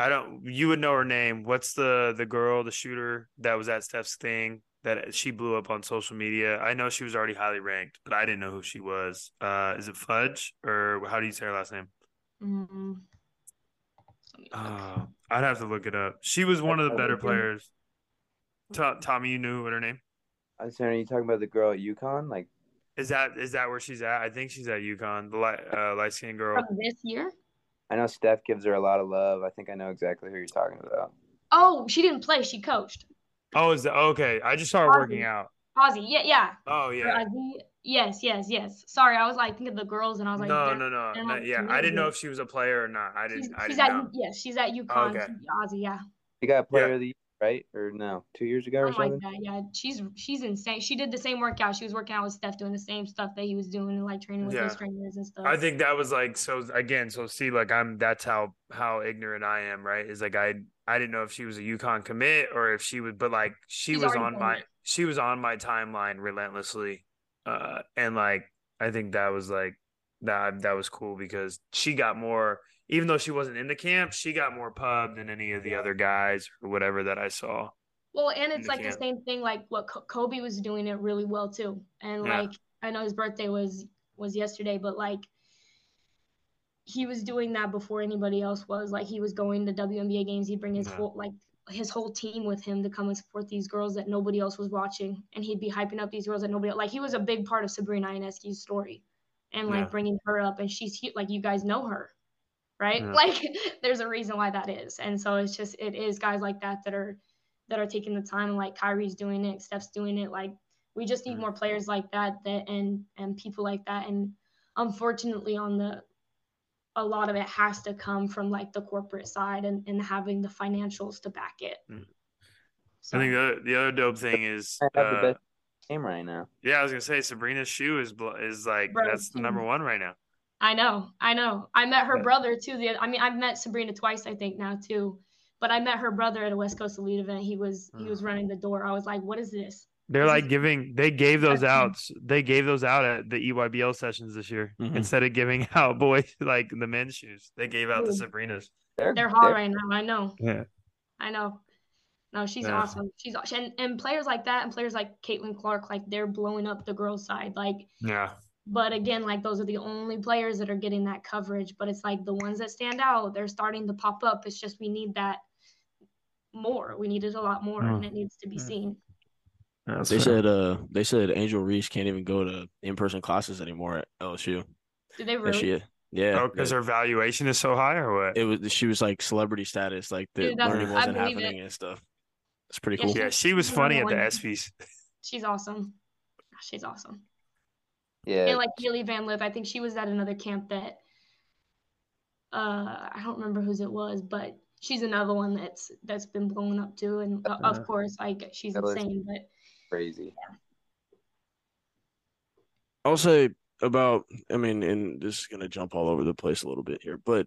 I don't you would know her name. What's the the girl, the shooter that was at Steph's thing that she blew up on social media? I know she was already highly ranked, but I didn't know who she was. Uh is it Fudge or how do you say her last name? Mm-hmm. Uh, I'd have to look it up. She was one of the better players. Tommy, you knew what her name? I'm saying, are you talking about the girl at UConn? Like, is that is that where she's at? I think she's at UConn, the light uh, light skinned girl. From this year? I know Steph gives her a lot of love. I think I know exactly who you're talking about. Oh, she didn't play. She coached. Oh, is that okay? I just saw her working out. Azzi, yeah, yeah. Oh yeah. Yes, yes, yes. Sorry, I was like thinking of the girls, and I was like, no, no, no, no. Yeah, I didn't know if she was a player or not. I didn't. She's, I she's didn't at know. yes, she's at UConn. Okay. Azzi, yeah. She got a player yeah. of the year, right? Or no, two years ago or something. Like that, yeah, she's she's insane. She did the same workout. She was working out with Steph, doing the same stuff that he was doing, and like training with yeah. his trainers and stuff. I think that was like so. Again, so see, like I'm. That's how how ignorant I am. Right? Is like I I didn't know if she was a UConn commit or if she was, but like she she's was on my it. she was on my timeline relentlessly, uh, and like I think that was like that that was cool because she got more even though she wasn't in the camp, she got more pub than any of the other guys or whatever that I saw. Well, and it's the like camp. the same thing like what Kobe was doing it really well too. And yeah. like I know his birthday was was yesterday, but like he was doing that before anybody else was. Like he was going to WNBA games, he'd bring his yeah. whole like his whole team with him to come and support these girls that nobody else was watching, and he'd be hyping up these girls that nobody like. He was a big part of Sabrina Ionescu's story, and like yeah. bringing her up, and she's like you guys know her, right? Yeah. Like [laughs] there's a reason why that is, and so it's just it is guys like that that are that are taking the time, like Kyrie's doing it, Steph's doing it, like we just need more players like that that and and people like that and unfortunately on the a lot of it has to come from like the corporate side and, and having the financials to back it. Mm. So. I think the the other dope thing is I have uh, the best game right now. Yeah, I was gonna say Sabrina's shoe is is like Bro, that's the number one right now. I know, I know. I met her yeah. brother too. The I mean, I've met Sabrina twice, I think now too. But I met her brother at a West Coast Elite event. He was he was running the door. I was like, "What is this?" They're like giving. They gave those out. They gave those out at the EYBL sessions this year mm-hmm. instead of giving [laughs] out boys like the men's shoes. They gave out Ooh. the Sabrinas. They're, they're hot right now. I know. Yeah. I know. No, she's yeah. awesome. She's and and players like that and players like Caitlin Clark, like they're blowing up the girls' side. Like yeah. But again, like those are the only players that are getting that coverage. But it's like the ones that stand out, they're starting to pop up. It's just we need that more. We need it a lot more, mm. and it needs to be mm. seen. That's they fair. said uh they said Angel Reese can't even go to in person classes anymore at LSU. Did they really? She, yeah. Oh, because her valuation is so high, or what? It was she was like celebrity status, like the Dude, learning wasn't happening it. and stuff. It's pretty cool. Yeah, she was funny at the ESPYS. She's awesome. She's awesome. Yeah. And like Hailey Van Lith, I think she was at another camp that uh I don't remember whose it was, but she's another one that's that's been blown up too. And uh, of course, like she's insane, but crazy. I'll say about, I mean, and this is going to jump all over the place a little bit here, but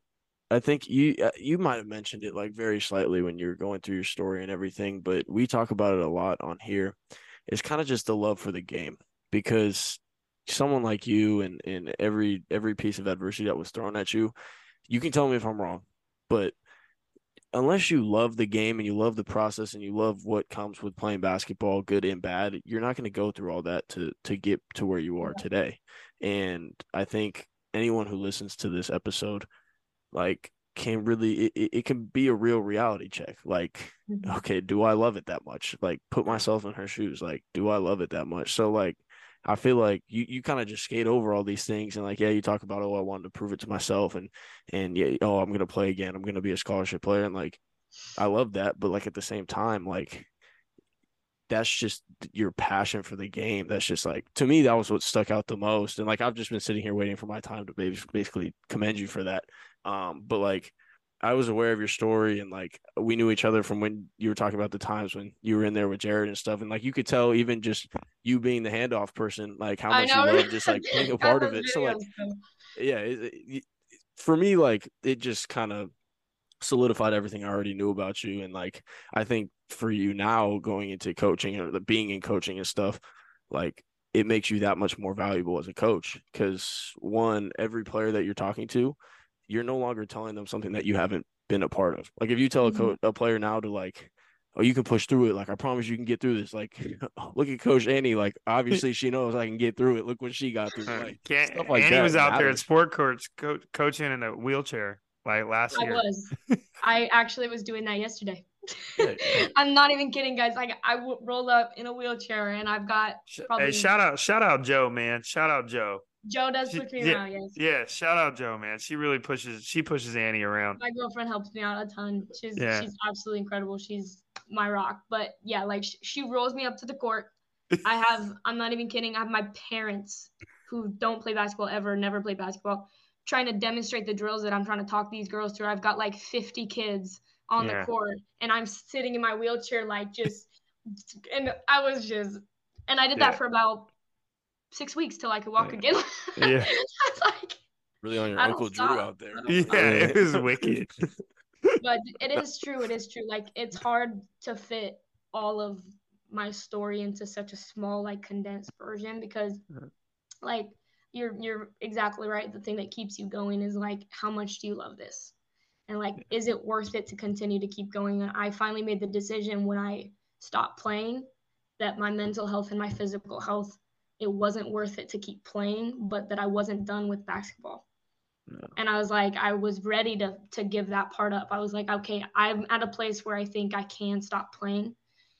I think you uh, you might have mentioned it like very slightly when you were going through your story and everything, but we talk about it a lot on here. It's kind of just the love for the game because someone like you and and every every piece of adversity that was thrown at you, you can tell me if I'm wrong, but unless you love the game and you love the process and you love what comes with playing basketball, good and bad, you're not going to go through all that to to get to where you are today. And I think anyone who listens to this episode, like, can really it, it can be a real reality check. Like, Mhm. okay, do I love it that much? Like, put myself in her shoes. Like, do I love it that much? So, like, I feel like you, you kind of just skate over all these things and like, yeah, you talk about, oh, I wanted to prove it to myself and, and yeah, oh, I'm to play again. I'm to be a scholarship player. And like, I love that. But like at the same time, like, that's just your passion for the game. That's just like, to me, that was what stuck out the most. And like, I've just been sitting here waiting for my time to basically commend you for that. Um, but like, I was aware of your story and like we knew each other from when you were talking about the times when you were in there with Jared and stuff. And like you could tell even just you being the handoff person, like how much you love [laughs] just like being a part of it. So like yeah, it, it, for me, like it just kind of solidified everything I already knew about you. And like I think for you now going into coaching or the being in coaching and stuff, like it makes you that much more valuable as a coach. Cause one, every player that you're talking to, you're no longer telling them something that you haven't been a part of. Like if you tell a Mhm. coach a player now to like Oh, you can push through it. Like I promise you can get through this. Like, [laughs] look at Coach Annie. Like, obviously she knows I can get through it. Look what she got through. Uh, Like, stuff like Annie that was out there at sport courts co- coaching in a wheelchair like last I year. was. [laughs] I actually was doing that yesterday. [laughs] I'm not even kidding, guys. Like I w- roll up in a wheelchair, and I've got Probably- Hey, shout out, shout out Joe, man. Shout out Joe. Joe does She- push me yeah, around. Yes, Yeah, shout out Joe, man. She really pushes. She pushes Annie around. my girlfriend helps me out a ton. She's Yeah. she's absolutely incredible. She's my rock. But yeah, like sh- she rolls me up to the court. [laughs] I have. I'm not even kidding. I have my parents who don't play basketball ever, never play basketball, trying to demonstrate the drills that I'm trying to talk these girls through. I've got like 50 kids on Yeah. the court, and I'm sitting in my wheelchair, like just, and I was just, and I did that for about six weeks till I could walk Yeah. again. [laughs] Yeah. I was like, really on your I don't Uncle Drew out there. Yeah, it is [laughs] wicked. but it is true. It is true. Like it's hard to fit all of my story into such a small, like condensed version because, like, you're you're exactly right. The thing that keeps you going is like, how much do you love this, and like, is it worth it to continue to keep going? And I finally made the decision when I stopped playing that my mental health and my physical health it wasn't worth it to keep playing, but that I wasn't done with basketball and I was like, I was ready to to give that part up. I was like, okay, I'm at a place where I think I can stop playing,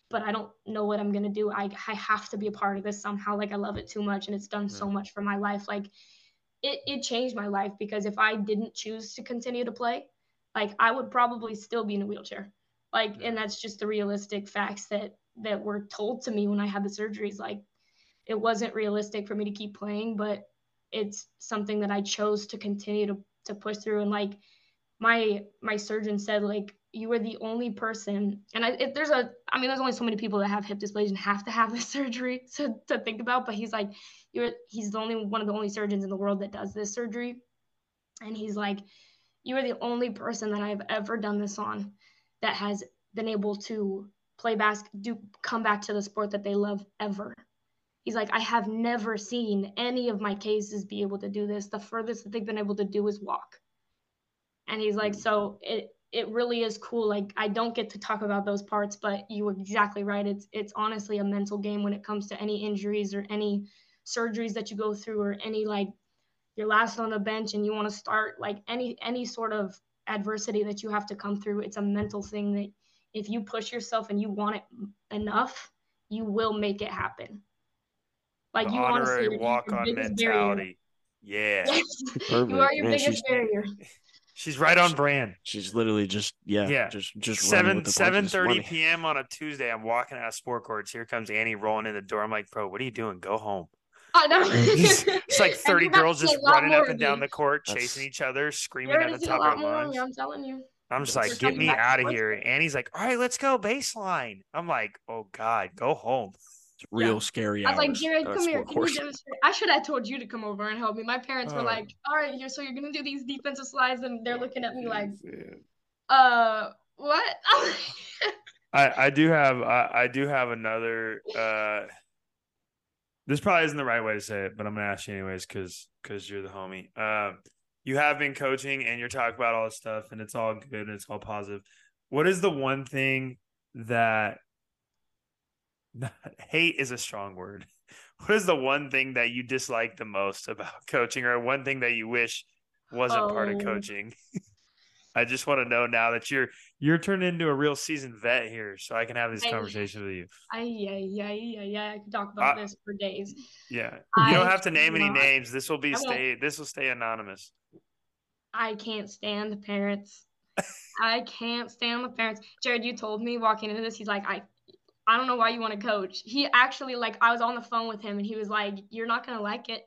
but I don't know what I'm gonna do. I I have to be a part of this somehow. Like I love it too much, and it's done so much for my life. Like it it changed my life because if I didn't choose to continue to play, like I would probably still be in a wheelchair. Like, and that's just the realistic facts that that were told to me when I had the surgeries. Like, it wasn't realistic for me to keep playing, but it's something that I chose to continue to to push through. And like my my surgeon said, like you were the only person, and I if there's a I mean there's only so many people that have hip dysplasia and have to have this [laughs] surgery to to think about, but he's like you're he's the only one of the only surgeons in the world that does this surgery, and he's like you are the only person that I've ever done this on that has been able to play basket do come back to the sport that they love ever he's like i have never seen any of my cases be able to do this. The furthest that they've been able to do is walk. And he's like mm. so it it really is cool. Like i don't get to talk about those parts but you were exactly right. It's it's honestly a mental game when it comes to any injuries or any surgeries that you go through or any like you're last on the bench and you want to start like any any sort of adversity that you have to come through it's a mental thing that if you push yourself and you want it enough you will make it happen like The you honestly honorary are your walk on biggest barrier. mentality. Yeah. [laughs] Perfect. you are your Man, biggest she's- barrier She's right on brand. She's literally just yeah, Yeah. just just Seven with the seven punches. thirty p.m. on a Tuesday. I'm walking out of sport courts. Here comes Annie rolling in the door. I'm like, bro, what are you doing? Go home. i know [laughs] it's [laughs] like 30 girls just running up and down me. the court, That's- chasing each other, screaming You're at the top of more their lungs. i'm telling you I'm just That's- like, get me out of here. court. Annie's like, all right, let's go baseline. I'm like, oh God, go home. Real Yeah. scary I was like, Jared, come here. Can you demonstrate? I should have told you to come over and help me. My parents were Oh. like, all right, you're, so you're going to do these defensive slides. And they're looking at me like, uh, what? [laughs] I I do have I, I do have another. uh This probably isn't the right way to say it, but I'm gonna ask you anyways because because you're the homie. Um, you have been coaching and you're talking about all this stuff, and it's all good and it's all positive. What is the one thing that [laughs] hate is a strong word? [laughs] What is the one thing that you dislike the most about [laughs] coaching, or one thing that you wish wasn't part of Oh. coaching? I just want to know now that you're you're turned into a real seasoned vet here, so I can have these I- conversations with you. I, yeah, yeah, yeah, yeah. I could talk about I- this for days. Yeah, I you don't have to name any cannot- names. This will be stay. This will stay anonymous. I can't stand the parents. I can't stand the parents. Jared, you told me walking into this, he's like, I I don't know why you want to coach. He actually like I was on the phone with him and he was like, You're not gonna like it.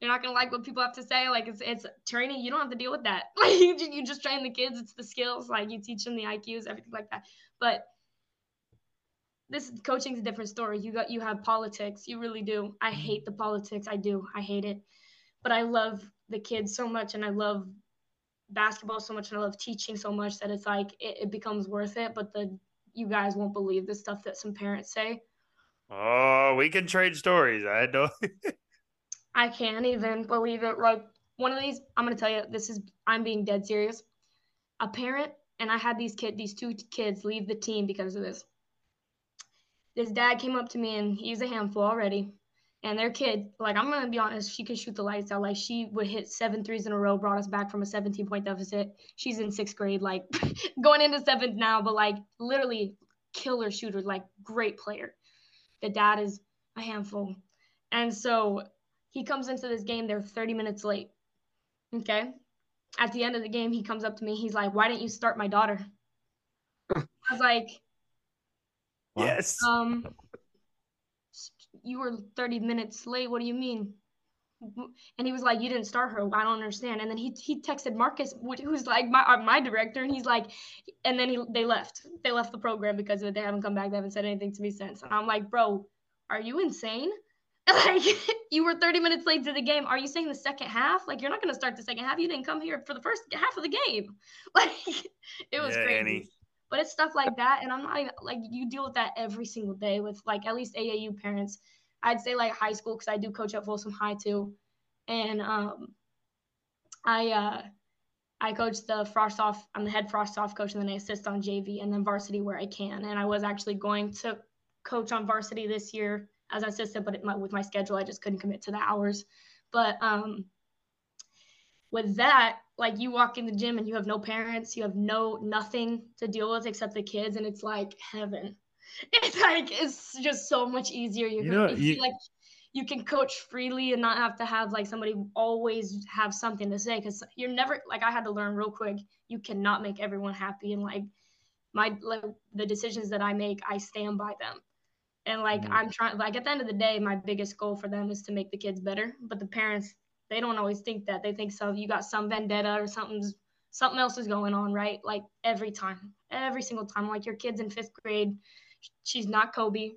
You're not gonna like what people have to say. Like it's it's training. You don't have to deal with that. [laughs] Like you, you just train the kids. It's the skills. Like you teach them the IQs, everything like that. But this coaching's a different story. You got you have politics. You really do. I hate the politics. I do. I hate it. But I love the kids so much, and I love basketball so much, and I love teaching so much that it's like it, it becomes worth it. But the you guys won't believe the stuff that some parents say. Oh, we can trade stories. I know. [laughs] I can't even believe it. Like one of these, I'm gonna tell you, this is I'm being dead serious. A parent and I had these kid, these two kids leave the team because of this. This dad came up to me and he's a handful already. And their kid, like I'm gonna be honest, she could shoot the lights out. Like she would hit seven threes in a row, brought us back from a 17 point deficit. She's in sixth grade, like [laughs] going into seventh now, but like literally killer shooter, like great player. The dad is a handful. And so he comes into this game, they're 30 minutes late. Okay. At the end of the game, he comes up to me. He's like, Why didn't you start my daughter? [laughs] I was like, yes. um, you were 30 minutes late. What do you mean? And he was like, "You didn't start her. I don't understand." And then he he texted Marcus, who's like my uh, my director, and he's like, and then he they left. They left the program because of it. They haven't come back. They haven't said anything to me since. And I'm like, "Bro, are you insane? [laughs] Like you were 30 minutes late to the game. Are you saying the second half? Like you're not gonna start the second half. You didn't come here for the first half of the game. [laughs] Like it was Yeah, crazy." But it's stuff like that, and I'm not even like you deal with that every single day with like at least AAU parents. I'd say like high school because I do coach at Folsom High too, and um, I uh, I coach the frosh-soph. I'm the head frosh-soph coach, and then I assist on JV and then varsity where I can. And I was actually going to coach on varsity this year as an assistant, but it, my, with my schedule, I just couldn't commit to the hours. But um, with that, like you walk in the gym and you have no parents, you have no nothing to deal with except the kids, and it's like heaven. [laughs] It's like it's just so much easier. You gonna know, you you- like you can coach freely and not have to have like somebody always have something to say because you're never like I had to learn real quick. You cannot make everyone happy and like my like the decisions that I make, I stand by them. And like Mhm. I'm trying like at the end of the day, my biggest goal for them is to make the kids better. But the parents, they don't always think that. They think so you got some vendetta or something's something else is going on, right? Like every time. Every single time. Like your kid's in fifth grade. She's not Kobe.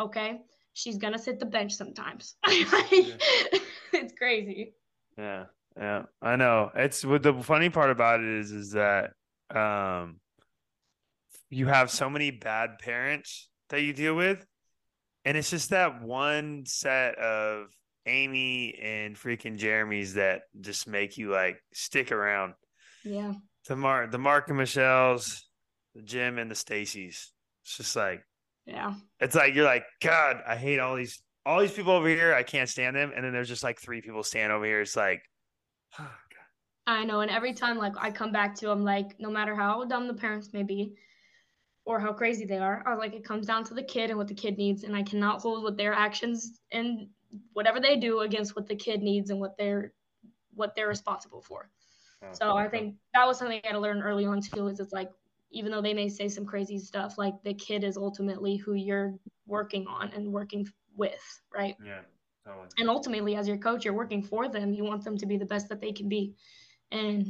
Okay. She's gonna sit the bench sometimes. [laughs] it's crazy. Yeah, yeah, I know. It's what the funny part about it is, is that um, you have so many bad parents that you deal with, and it's just that one set of Amy and freaking Jeremy's that just make you like stick around. Yeah. The Mark, the Mark and Michelle's, the Jim and the Stacy's. It's just like Yeah. it's like you're like God. I hate all these all these people over here. I can't stand them. And then there's just like three people stand over here. It's like. [sighs] Oh, I know, and every time like I come back to them, like no matter how dumb the parents may be, or how crazy they are, I was like it comes down to the kid and what the kid needs, and I cannot hold what their actions and whatever they do against what the kid needs and what they're what they're responsible for. So I think that was something I had to learn early on too. Is it's like even though they may say some crazy stuff, like the kid is ultimately who you're working on and working with, right? Yeah, totally. and ultimately as your coach you're working for them you want them to be the best that they can be and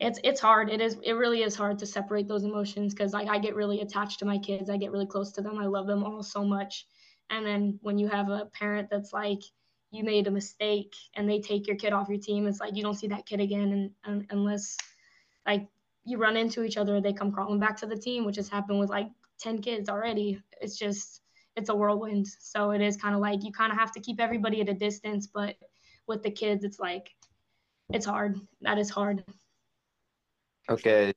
it's it's hard it is it really is hard to separate those emotions because like i get really attached to my kids i get really close to them i love them all so much And then when you have a parent that's like, you made a mistake and they take your kid off your team, it's like you don't see that kid again and, and unless like you run into each other, they come crawling back to the team, which has happened with like 10 kids already. It's just, it's a whirlwind. So it is kind of like you kind of have to keep everybody at a distance, but with the kids, it's like, it's hard. That is hard. Okay,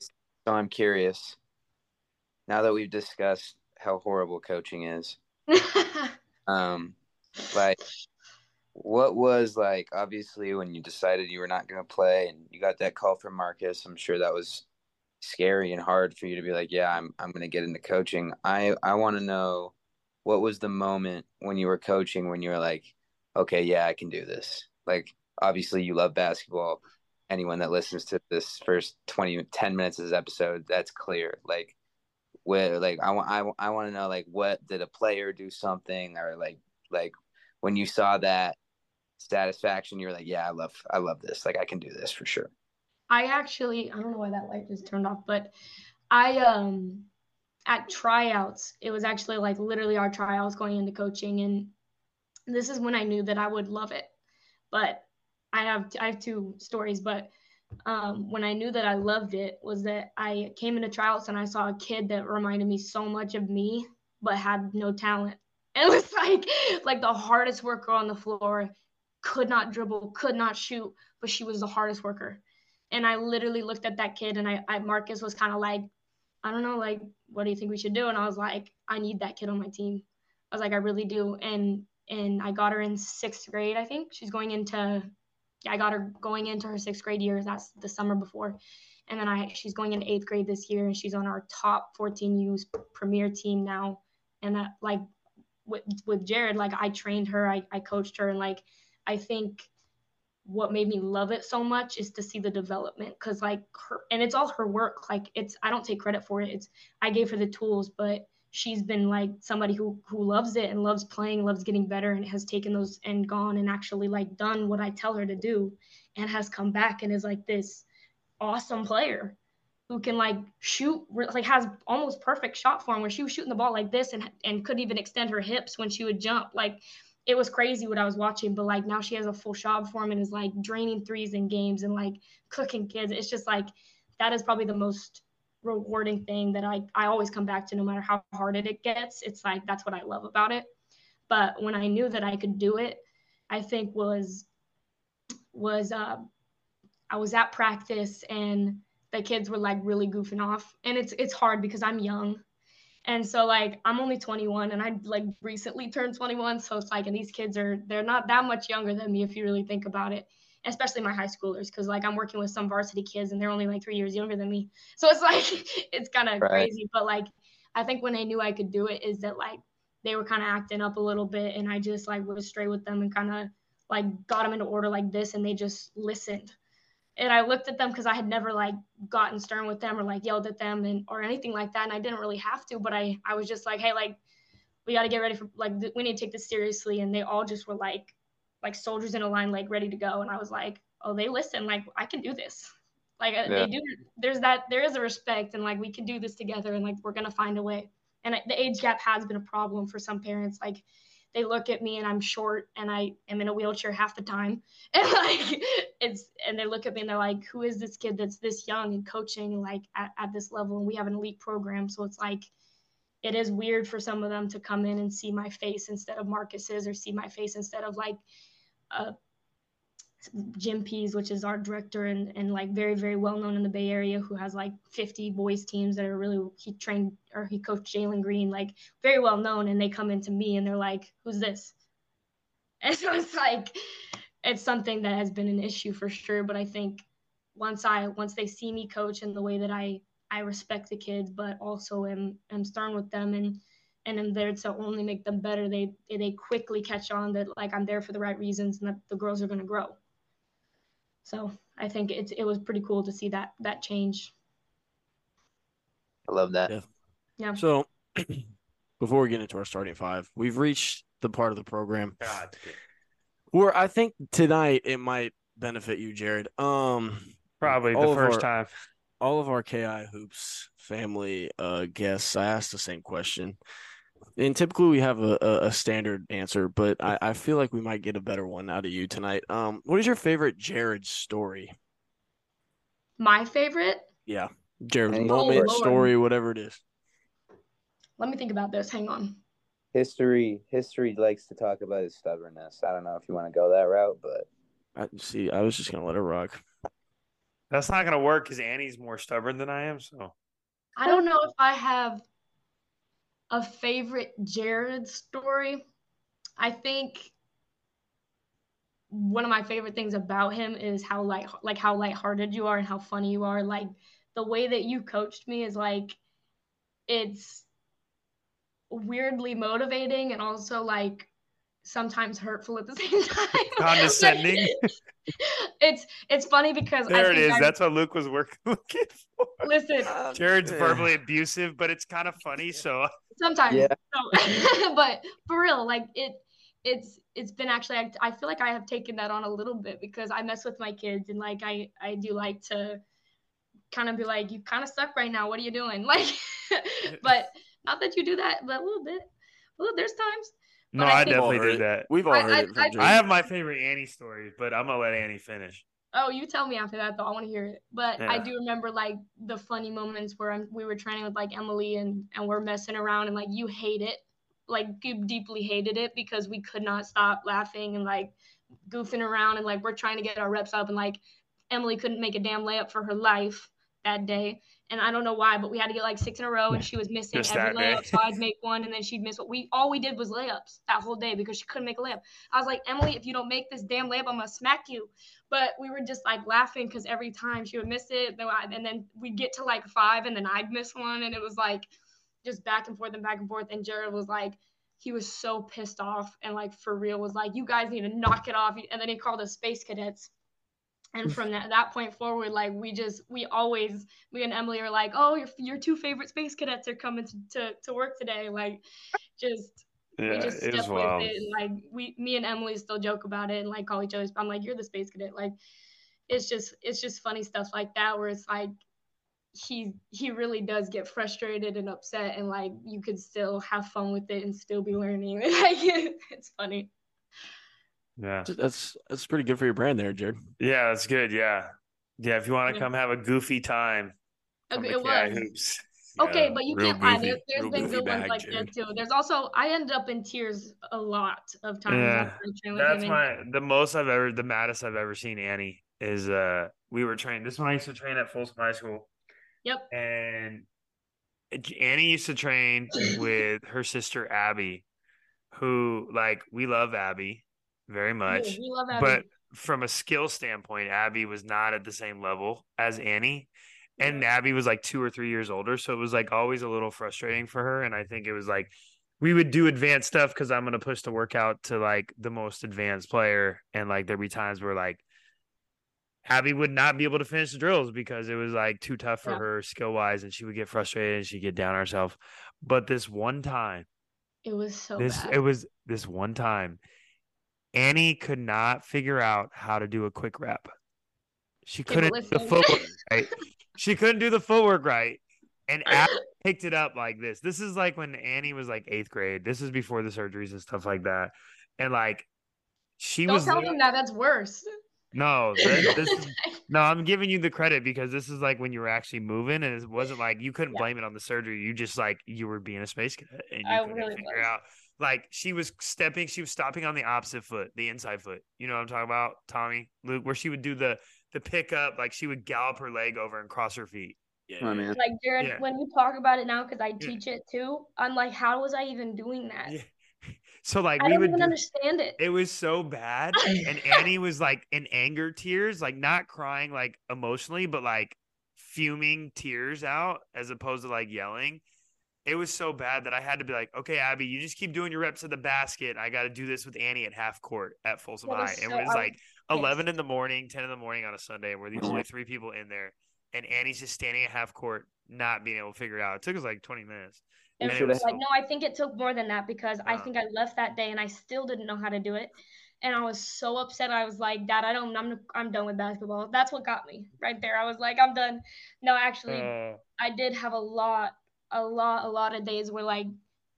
so I'm curious. Now that we've discussed how horrible coaching is, [laughs] um, like, what was like obviously when you decided you were not going to play and you got that call from Marcus? I'm sure that was scary and hard for you to be like, yeah, I'm I'm going to get into coaching. I I want to know what was the moment when you were coaching when you were like, okay, yeah, I can do this. Like, obviously, you love basketball. Anyone that listens to this first 20, 10 minutes of this episode, that's clear. Like, where, like, I want, I, I want to know, like, what did a player do something or like, like when you saw that satisfaction, you're like, yeah, I love, I love this. Like, I can do this for sure. I actually, I don't know why that light just turned off, but I, um, at tryouts, it was actually like literally our tryouts going into coaching. And this is when I knew that I would love it. But I have I have two stories, but um, when I knew that I loved it was that I came into tryouts and I saw a kid that reminded me so much of me, but had no talent. [laughs] It was like like the hardest worker on the floor, could not dribble, could not shoot, but she was the hardest worker. And I literally looked at that kid and I, I Marcus was kind of like, I don't know, like, what do you think we should do? And I was like, I need that kid on my team. I was like, I really do. And and I got her in sixth grade, I think. She's going into I got her going into her sixth grade year. That's the summer before. And then I she's going into eighth grade this year and she's on our top 14 U's premier team now. And that like with with Jared, like I trained her, I, I coached her and like I think what made me love it so much is to see the development because like her and it's all her work like it's i don't take credit for it it's i gave her the tools but she's been like somebody who who loves it and loves playing loves getting better and has taken those and gone and actually like done what i tell her to do and has come back and is like this awesome player who can like shoot like has almost perfect shot form where she was shooting the ball like this and and could even extend her hips when she would jump like it was crazy what I was watching, but like now she has a full shot form and is like draining threes in games and like cooking kids. It's just like that is probably the most rewarding thing that I, I always come back to no matter how hard it gets. It's like that's what I love about it. But when I knew that I could do it, I think was was uh I was at practice and the kids were like really goofing off. And it's it's hard because I'm young and so like I'm only 21 and I like recently turned 21. So it's like, and these kids are, they're not that much younger than me if you really think about it, especially my high schoolers. Cause like I'm working with some varsity kids and they're only like three years younger than me. [laughs] So it's like, [laughs] it's kind of right. crazy. But like, I think when I knew I could do it is that like they were kind of acting up a little bit and I just like was straight with them and kind of like got them into order like this and they just listened and I looked at them because I had never like gotten stern with them or like yelled at them and or anything like that, and I didn't really have to. But I I was just like, hey, like we got to get ready for like th- we need to take this seriously, and they all just were like like soldiers in a line, like ready to go, and I was like, oh, they listen, like I can do this. Like uh, yeah. they do. There's that. There is a respect, and like we can do this together, and like we're gonna find a way. And the age gap has been a problem for some parents. Like they look at me and I'm short and I am in a wheelchair half the time. [laughs] And like it's and they look at me and they're like, who is this kid that's this young and coaching like at, at this level? And we have an elite program. So it's like it is weird for some of them to come in and see my face instead of Marcus's or see my face instead of like a Jim Pease, which is our director and, and like very, very well known in the Bay Area, who has like 50 boys teams that are really, he trained or he coached Jalen Green, like very well known. And they come into me and they're like, who's this? [laughs] And so it's like, it's something that has been an issue for sure. But I think once I, once they see me coach and the way that I, I respect the kids, but also am, am stern with them and, and I'm there to only make them better. They, they quickly catch on that like I'm there for the right reasons and that the girls are going to grow. So I think it's it was pretty cool to see that that change. I love that. Yeah. Yeah. So [clears throat] before we get into our starting five, we've reached the part of the program God. where I think tonight it might benefit you, Jared. Um, probably the first our, time. All of our KI hoops family uh guests, I asked the same question. And typically we have a, a, a standard answer, but I, I feel like we might get a better one out of you tonight. Um, what is your favorite Jared story? My favorite. Yeah, Jared's Any moment, Lord. story, whatever it is. Let me think about this. Hang on. History history likes to talk about his stubbornness. I don't know if you want to go that route, but I see. I was just gonna let it rock. That's not gonna work because Annie's more stubborn than I am. So I don't know if I have a favorite Jared story. I think one of my favorite things about him is how light like how lighthearted you are and how funny you are. Like the way that you coached me is like it's weirdly motivating and also like sometimes hurtful at the [laughs] same time. [laughs] Condescending. [laughs] It's it's funny because there it think is. I- That's what Luke was working looking for. listen oh, Jared's Yeah. verbally abusive, but it's kind of funny. So sometimes Yeah. no. but for real like it it's it's been actually I, I feel like i have taken that on a little bit because i mess with my kids and like i i do like to kind of be like you kind of suck right now what are you doing like but not that you do that but a little bit well there's times no, I I, definitely We've all heard did that. We've all I- heard I- it from I- I have my favorite Annie stories, but I'm gonna let Annie finish. oh you tell me after that though i want to hear it but i do remember like the funny moments where I'm, we were training with like emily and and we're messing around and like you hate it like you deeply hated it because we could not stop laughing and like goofing around and like we're trying to get our reps up and like Emily couldn't make a damn layup for her life that day. And I don't know why, but we had to get like six in a row and she was missing Just every day. layup. So I'd make one and then she'd miss what we all we did was layups that whole day because she couldn't make a layup. I was like, Emily, if you don't make this damn layup, I'm gonna smack you. But we were just like laughing because every time she would miss it, then I, and then we'd get to like five and then I'd miss one and it was like just back and forth and back and forth. And Jared was like, he was so pissed off and like for real was like, you guys need to knock it off. And then he called us space cadets. And from that, that point forward, like we just we always me and Emily are like, oh, your your two favorite space cadets are coming to, to, to work today. Like just we just step with it and like we me and Emily still joke about it and like call each other. I'm like, you're the space cadet. Like it's just it's just funny stuff like that where it's like he he really does get frustrated and upset and like you could still have fun with it and still be learning. [laughs] like it's funny. Yeah, That's that's pretty good for your brand there, Jared. yeah, that's good. Yeah, yeah. If you want to Yeah. come have a goofy time, Okay, it was. Hoops. [laughs] Okay, Yeah, but you real can't lie. goofy. There, there's real been goofy good ones like Jared. that too. There's also I ended up in tears a lot of times. Yeah, after I trained with That's him, my the most I've ever the maddest I've ever seen Annie is uh we were trained this one I used to train at Folsom High School Yep. and Annie used to train with her sister Abby, who like we love Abby very Yeah, much, we love Abby. but from a skill standpoint, Abby was not at the same level as Annie. And Abby was like two or three years older. So it was like always a little frustrating for her. And I think it was like we would do advanced stuff because I'm gonna push the workout to like the most advanced player. And like there'd be times where like Abby would not be able to finish the drills because it was like too tough for Yeah. her skill wise and she would get frustrated and she'd get down on herself. But this one time, it was so this bad. it was this one time Annie could not figure out how to do a quick rep. She couldn't do the footwork [laughs] right. She couldn't do the footwork right. And Abby picked it up like this. This is like when Annie was like eighth grade. This is before the surgeries and stuff like that. And like she Don't was tell him that. That's worse. no, th- [laughs] this is no, I'm giving you the credit because this is like when you were actually moving, and it wasn't like you couldn't Yeah. blame it on the surgery. You just like you were being a space cadet, and you I couldn't really figure was. out. Like she was stepping, she was stopping on the opposite foot, the inside foot. You know what I'm talking about, Tommy, Luke, where she would do the the pickup, like she would gallop her leg over and cross her feet. Yeah, Come on, man. Like Jared, Yeah. when you talk about it now, because I teach it too, I'm like, how was I even doing that? Yeah. [laughs] So like I we don't would even do- understand it. It was so bad. And [laughs] Annie was like in anger tears, like not crying like emotionally, but like fuming tears out as opposed to like yelling. It was so bad that I had to be like, okay, Abby, you just keep doing your reps at the basket. I got to do this with Annie at half court at Folsom That High. was And so- it was like was 11 in the morning, 10 in the morning on a Sunday. And we're the only three people in there. And Annie's just standing at half court, not being able to figure it out. It took us like 20 minutes. It And it was like so- no, I think it took more than that because I Uh. think I left that day and I still didn't know how to do it, and I was so upset. I was like, Dad, I don't, I'm, I'm done with basketball. That's what got me right there. I was like, I'm done. No, actually, Uh, I did have a lot, a lot, a lot of days where like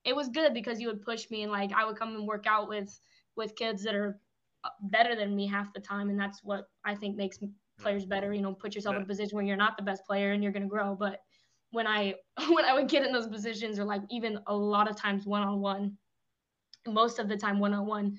it was good because you would push me and like I would come and work out with with kids that are uh, better than me half the time, and that's what I think makes players better. You know, put yourself in a position where you're not the best player and you're going to grow. But when I [laughs] when I would get in those positions, or like even a lot of times one on one, most of the time one on one,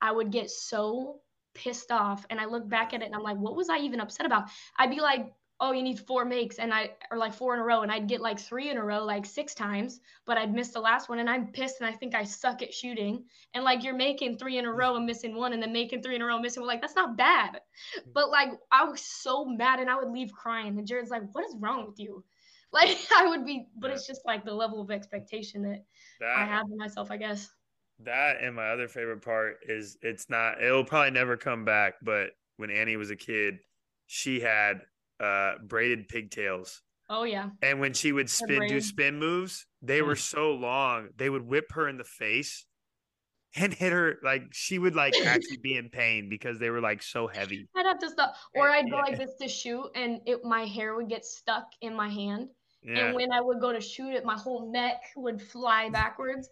I would get so pissed off, and I look back at it and I'm like, what was I even upset about? I'd be like, oh, you need four makes, and I or like four in a row, and I'd get like three in a row, like six times, but I'd miss the last one, and I'm pissed, and I think I suck at shooting, and like you're making three in a row and missing one, and then making three in a row and missing one, like that's not bad, but like I was so mad, and I would leave crying, and Jared's like, what is wrong with you? [laughs] Like I would be, but it's just like the level of expectation that, that I have of myself, I guess. That and my other favorite part is it's not. It'll probably never come back, but when Annie was a kid, she had uh, braided pigtails. Oh yeah. And when she would spin do spin moves, they were mm. so long, they would whip her in the face [laughs] and hit her like she would like actually be in pain because they were like so heavy. I'd have to stop, or I'd go like [laughs] this to shoot, and it my hair would get stuck in my hand. Yeah. And when I would go to shoot it, my whole neck would fly backwards.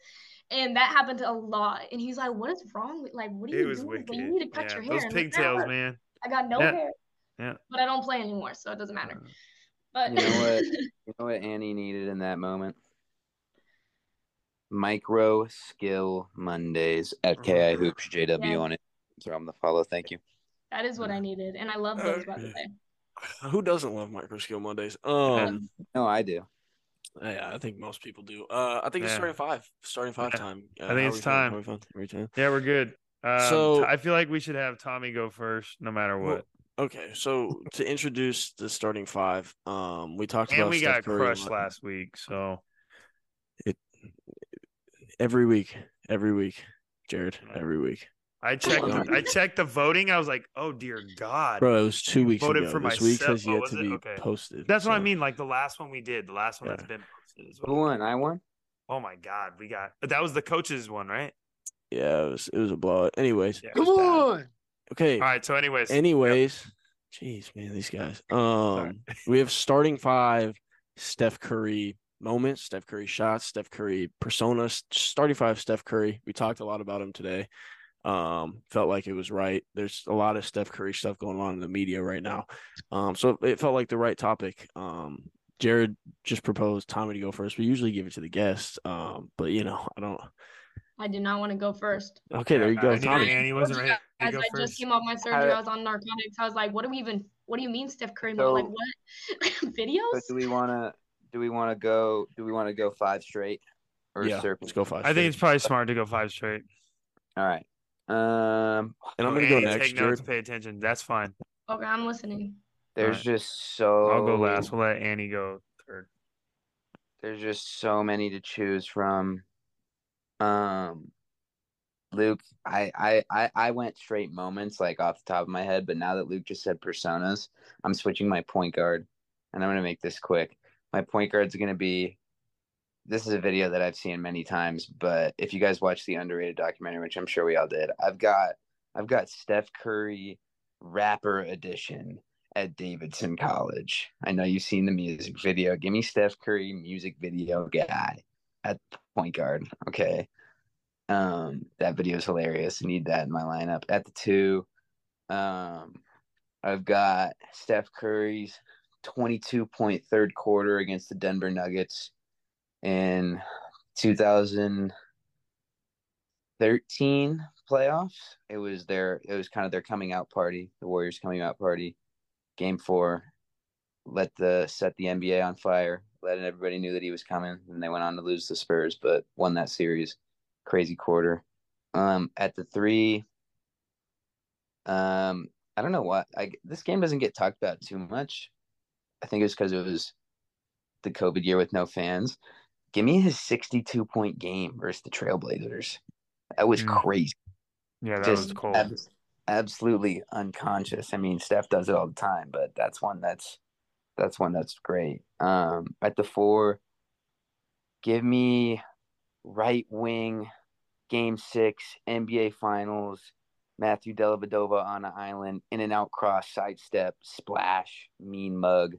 And that happened a lot. And he's like, What is wrong with like what are you doing? you need to cut yeah. your hair. Those pigtails, man. I got no yeah. hair. Yeah. But I don't play anymore, so it doesn't matter. Uh, but you know what? [laughs] you know what Annie needed in that moment? Micro skill Mondays at KI Hoops JW yeah. on it. So I'm the follow. Thank you. That is what I needed, and I love those by the way. [sighs] Who doesn't love micro skill Mondays? Um, no, I do. Yeah, I think most people do. Uh, I think it's starting five, starting five yeah. time. Uh, I think it's time. Yeah, we're good. Um, so I feel like we should have Tommy go first, no matter what. Well, Okay, so to introduce the starting five, um, we talked and about we Steph got Curry crushed last week, so it every week, every week, Jared, every week. I checked. I checked the voting. I was like, "Oh dear God, bro!" It was two weeks voted ago. For this myself. week has yet oh, to be okay. posted. That's so. what I mean. Like the last one we did, the last one yeah. that's been posted. Who won? I won. Oh my God, we got that was the coaches one, right? Yeah, it was. It was a blowout. Anyways, yeah, come on. Okay. All right. So, anyways. Anyways. Yep. Jeez, man, these guys. Um, [laughs] we have starting five Steph Curry moments, Steph Curry shots, Steph Curry persona, starting five Steph Curry. We talked a lot about him today. Um, felt like it was right. There's a lot of Steph Curry stuff going on in the media right now. Um, so it felt like the right topic. Um, Jared just proposed Tommy to go first. We usually give it to the guests. Um, but you know, I don't I did not want to go first. Okay, there you go. Tommy. Annie wasn't ready. As I first. just came off my surgery, I was on narcotics. I was like, "What do we even? What do you mean, Steph Curry?" So, like, what [laughs] videos? So do we want to? Do we want to go? Do we want to go five straight? Or yeah, let's go five. I think it's probably smart to go five straight. All right. Um, and I'm gonna go next. Take notes, pay attention. That's fine. Okay, I'm listening. There's right. just so. I'll go last. We'll let Annie go third. There's just so many to choose from. Um, Luke, I, I I went straight moments like off the top of my head, but now that Luke just said personas, I'm switching my point guard, and I'm gonna make this quick. My point guard's gonna be. This is a video that I've seen many times, but if you guys watch the underrated documentary, which I'm sure we all did, I've got I've got Steph Curry rapper edition at Davidson College. I know you've seen the music video. Give me Steph Curry music video guy at point guard. Okay. Um, that video is hilarious. I need that in my lineup. At the two, um, I've got Steph Curry's 22 point third quarter against the Denver Nuggets in 2013 playoffs. It was their it was kind of their coming out party, the Warriors coming out party. Game four, let the set the NBA on fire. Let everybody knew that he was coming, and they went on to lose the Spurs, but won that series crazy quarter. Um, at the three, um, I don't know what I this game doesn't get talked about too much. I think it's because it was the COVID year with no fans. Give me his 62 point game versus the Trailblazers. That was mm. crazy. Yeah, that Just was cool. Ab- absolutely unconscious. I mean, Steph does it all the time, but that's one that's that's one that's great. Um, at the four, give me right wing, game six, NBA Finals, Matthew Dellavedova on an island, in and out cross, sidestep, splash, mean mug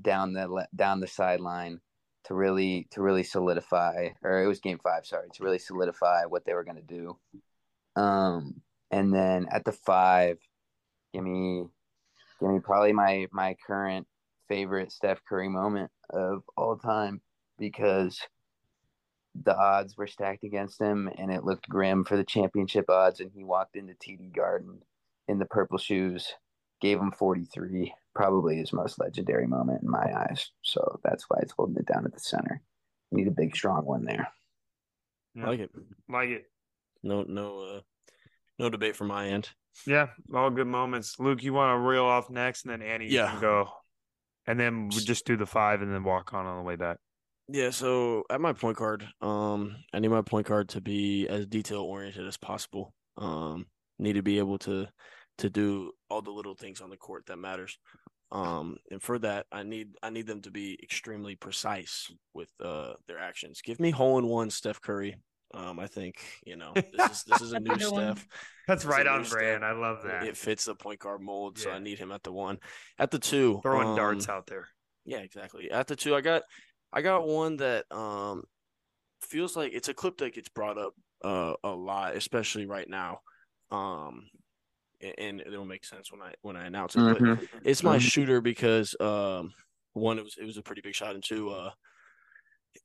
down the down the sideline. to really to really solidify, or it was game five, sorry, to really solidify what they were going to do. Um, and then at the five, give me give me probably my my current favorite Steph Curry moment of all time because the odds were stacked against him and it looked grim for the championship odds and he walked into TD Garden in the purple shoes, gave him 43, probably his most legendary moment in my eyes. So that's why it's holding it down at the center. Need a big strong one there. Yeah. Like it. Like it. No, no, uh, no debate from my end. Yeah, all good moments. Luke, you want to reel off next, and then Annie, you Yeah. can go, and then we just do the five, and then walk on on the way back. Yeah, so at my point guard, um, I need my point guard to be as detail oriented as possible. Um, need to be able to to do all the little things on the court that matters. Um, and for that, I need I need them to be extremely precise with uh their actions. Give me hole in one, Steph Curry. Um, I think you know this is this is a [laughs] new. Steph. That's right new on step. brand. I love that. It fits the point guard mold, so I need him at the one. At the two, Throwing um, darts out there. yeah, exactly. At the two, I got I got one that um feels like it's a clip that gets brought up uh a lot, especially right now. Um and it'll make sense when I when I announce it. But Mhm. it's my Mhm. shooter because um one it was it was a pretty big shot and two uh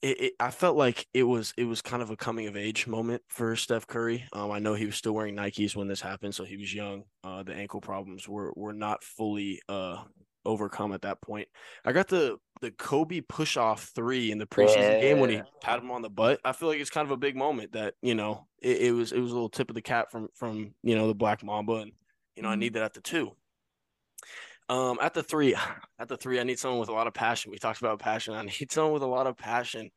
it, it I felt like it was it was kind of a coming of age moment for Steph Curry. Um I know he was still wearing Nikes when this happened, so he was young. Uh the ankle problems were were not fully uh overcome at that point. I got the the Kobe push off three in the preseason game when he pat him on the butt. I feel like it's kind of a big moment that, you know, it, it was it was a little tip of the cap from from, you know, the Black Mamba and you know, I Mhm. need that at the two. Um, at the three, [sighs] at the three, I need someone with a lot of passion. We talked about passion. I [laughs] need someone with a lot of passion,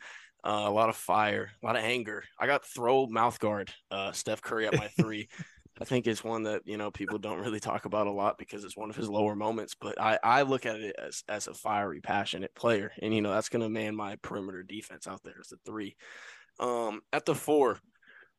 uh, a lot of fire, a lot of anger. I got throw mouth guard, uh, Steph Curry at my three. [laughs] I think it's one that you know people don't really talk about a lot because it's one of his lower moments. But I I look at it as as a fiery, passionate player, and you know that's gonna man my perimeter defense out there as the three. Um, at the four,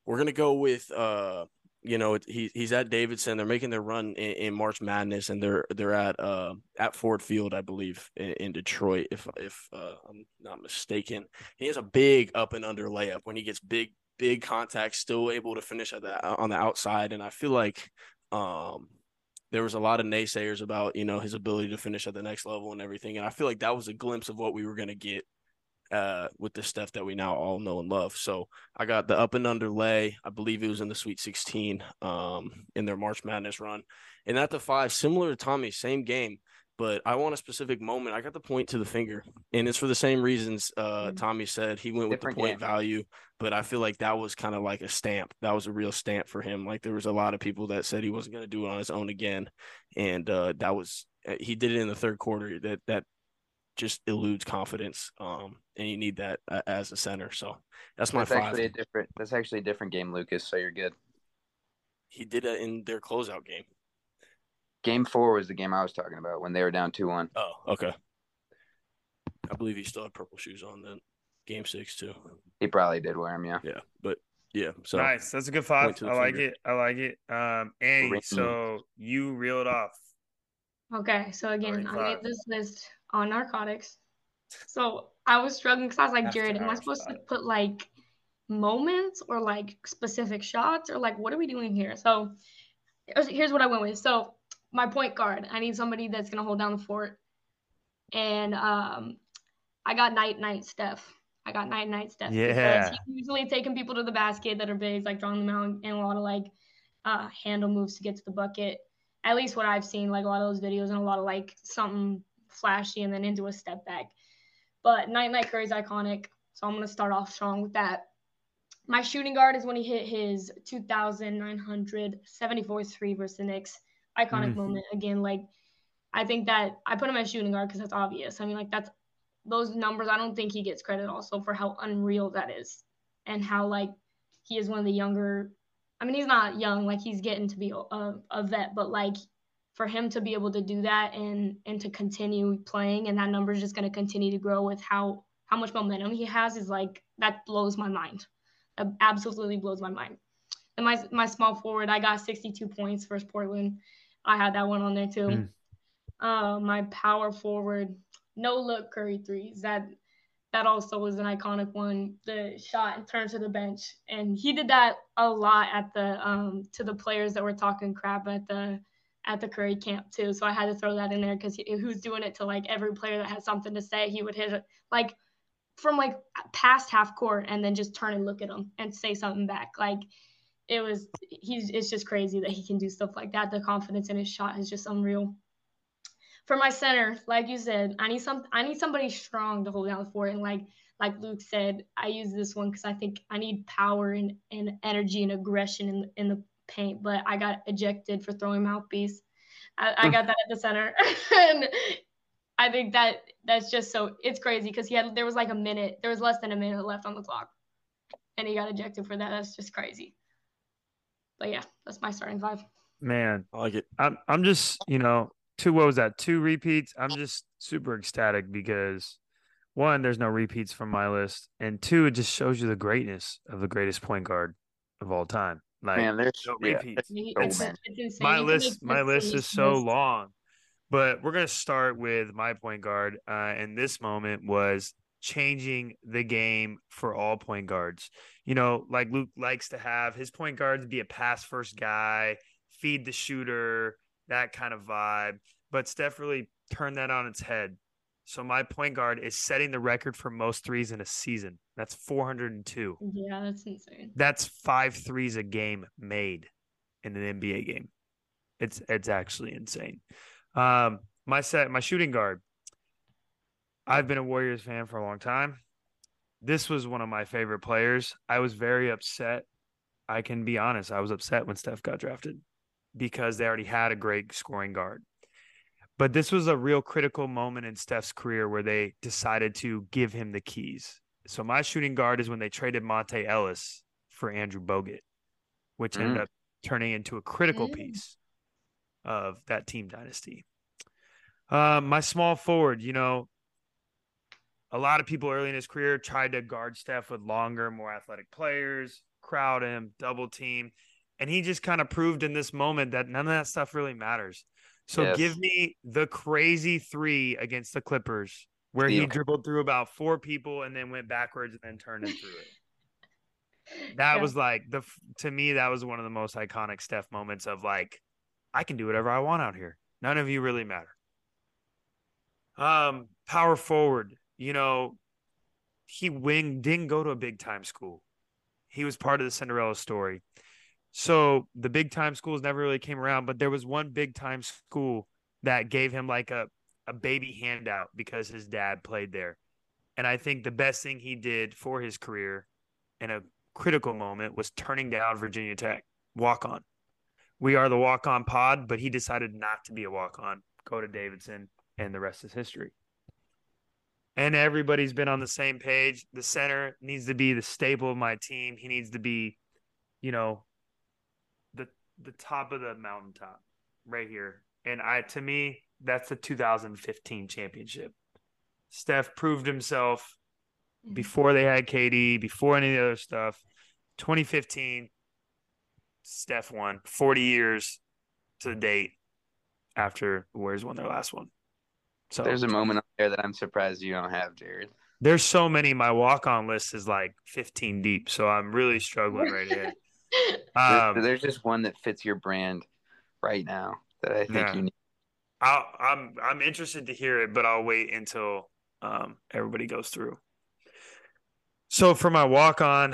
we're gonna go with uh you know, he he's at Davidson. They're making their run in, in March Madness, and they're they're at uh at Ford Field, I believe, in, in Detroit, if if uh, I'm not mistaken. He has a big up and under layup when he gets big big contact, still able to finish at the on the outside, and I feel like um there was a lot of naysayers about you know his ability to finish at the next level and everything, and I feel like that was a glimpse of what we were gonna get uh, with the stuff that we now all know and love. So I got the up and under lay. I believe it was in the Sweet 16 um, in their March Madness run. And at the five, similar to Tommy, same game, but I want a specific moment. I got the point to the finger, and it's for the same reasons uh, Mhm. Tommy said. He went with Different the point game. value, but I feel like that was kind of like a stamp. That was a real stamp for him. Like there was a lot of people that said he wasn't going to do it on his own again, and uh, that was he did it in the third quarter. That that just eludes confidence. Um, and you need that uh, as a center. So that's my That's five. actually a different. That's actually a different game, Lucas. So you're good. He did it in their closeout game. Game four was the game I was talking about when they were down two one. Oh, okay. I believe he still had purple shoes on then. Game six too. He probably did wear them. Yeah. Yeah, but yeah. So nice. That's a good five. point to the I like finger. it. I like it. Um, Annie, Ring. so you reeled off. Okay, so again, I made this list on narcotics. So I was struggling because I was like, Jared, am I supposed to put like moments or like specific shots or like what are we doing here? So here's, here's what I went with. So my point guard, I need somebody that's gonna hold down the fort. And um I got night night Steph. I got night night Steph. Yeah. He's usually taking people to the basket that are bigs, like drawing them out and a lot of like uh handle moves to get to the bucket. At least what I've seen, like a lot of those videos and a lot of like something flashy and then into a step back. But night night Curry's iconic. So I'm gonna start off strong with that. My shooting guard is when he hit his 2,974 three versus the Knicks. Iconic Mhm. moment. Again, like I think that I put him as shooting guard because that's obvious. I mean, like that's those numbers. I don't think he gets credit also for how unreal that is and how like he is one of the younger. I mean, he's not young, like he's getting to be a, a vet, but like for him to be able to do that and and to continue playing and that number is just going to continue to grow with how how much momentum he has is like that blows my mind. That absolutely blows my mind. And my my small forward, I got 62 points versus Portland. I had that one on there too. Mm. Uh, my power forward, no look Curry threes. That that also was an iconic one. The shot and turn to the bench, and he did that a lot at the um to the players that were talking crap at the at the Curry camp too. So I had to throw that in there because he, who's doing it to like every player that has something to say. He would hit it like from like past half court and then just turn and look at them and say something back. Like it was he's it's just crazy that he can do stuff like that. The confidence in his shot is just unreal. For my center, like you said, I need some I need somebody strong to hold down the fort. And like like Luke said, I use this one because I think I need power and, and energy and aggression in in the paint. But I got ejected for throwing mouthpiece. I, I got that at the center. [laughs] and I think that that's just so it's crazy because he had there was like a minute, there was less than a minute left on the clock. And he got ejected for that. That's just crazy but yeah, that's my starting five. Man, I like it. I'm I'm just you know two what was that two repeats? I'm just super ecstatic because one, there's no repeats from my list, and two, it just shows you the greatness of the greatest point guard of all time. Like Man, there's no yeah, repeats. He- so it's, many. it's my You list my list is so long but we're going to start with my point guard uh, and this moment was changing the game for all point guards you know like luke likes to have his point guards be a pass first guy feed the shooter that kind of vibe but steph really turned that on its head so my point guard is setting the record for most threes in a season that's 402 Yeah, that's insane. that's five threes a game made in an NBA game. It's it's actually insane. Um, my set, my shooting guard. I've been a Warriors fan for a long time. This was one of my favorite players. I was very upset. I can be honest. I was upset when Steph got drafted because they already had a great scoring guard. But this was a real critical moment in Steph's career where they decided to give him the keys. So my shooting guard is when they traded Monta Ellis for Andrew Bogut, which ended Mm. up turning into a critical Mm. piece of that team dynasty. Um, my small forward, you know, a lot of people early in his career tried to guard Steph with longer, more athletic players, crowd him, double team. And he just kind of proved in this moment that none of that stuff really matters. So Yes. give me the crazy three against the Clippers where he dribbled through about four people and then went backwards and then turned and threw it. [laughs] That Yeah. was like the to me that was one of the most iconic Steph moments of like I can do whatever I want out here. None of you really matter. Um, power forward, you know, he wing didn't go to a big time school. He was part of the Cinderella story. So the big time schools never really came around, but there was one big time school that gave him like a, a baby handout because his dad played there. And I think the best thing he did for his career in a critical moment was turning down Virginia Tech, walk on. We are the walk on pod, but he decided not to be a walk on, go to Davidson, and the rest is history. And everybody's been on the same page. The center needs to be the staple of my team. He needs to be, you know, the the top of the mountaintop right here. And I to me, that's the 2015 championship. Steph proved himself Mhm. before they had KD, before any of the other stuff. 2015, Steph won 40 years to the date after the Warriors won their last one. So There's a moment up there that I'm surprised you don't have, Jared. there's so many. My walk on list is like 15 deep. So I'm really struggling right here. [laughs] Um, there's just one that fits your brand right now that I think Yeah. you need. I'll, I'm I'm interested to hear it, but I'll wait until um, everybody goes through. So for my walk on,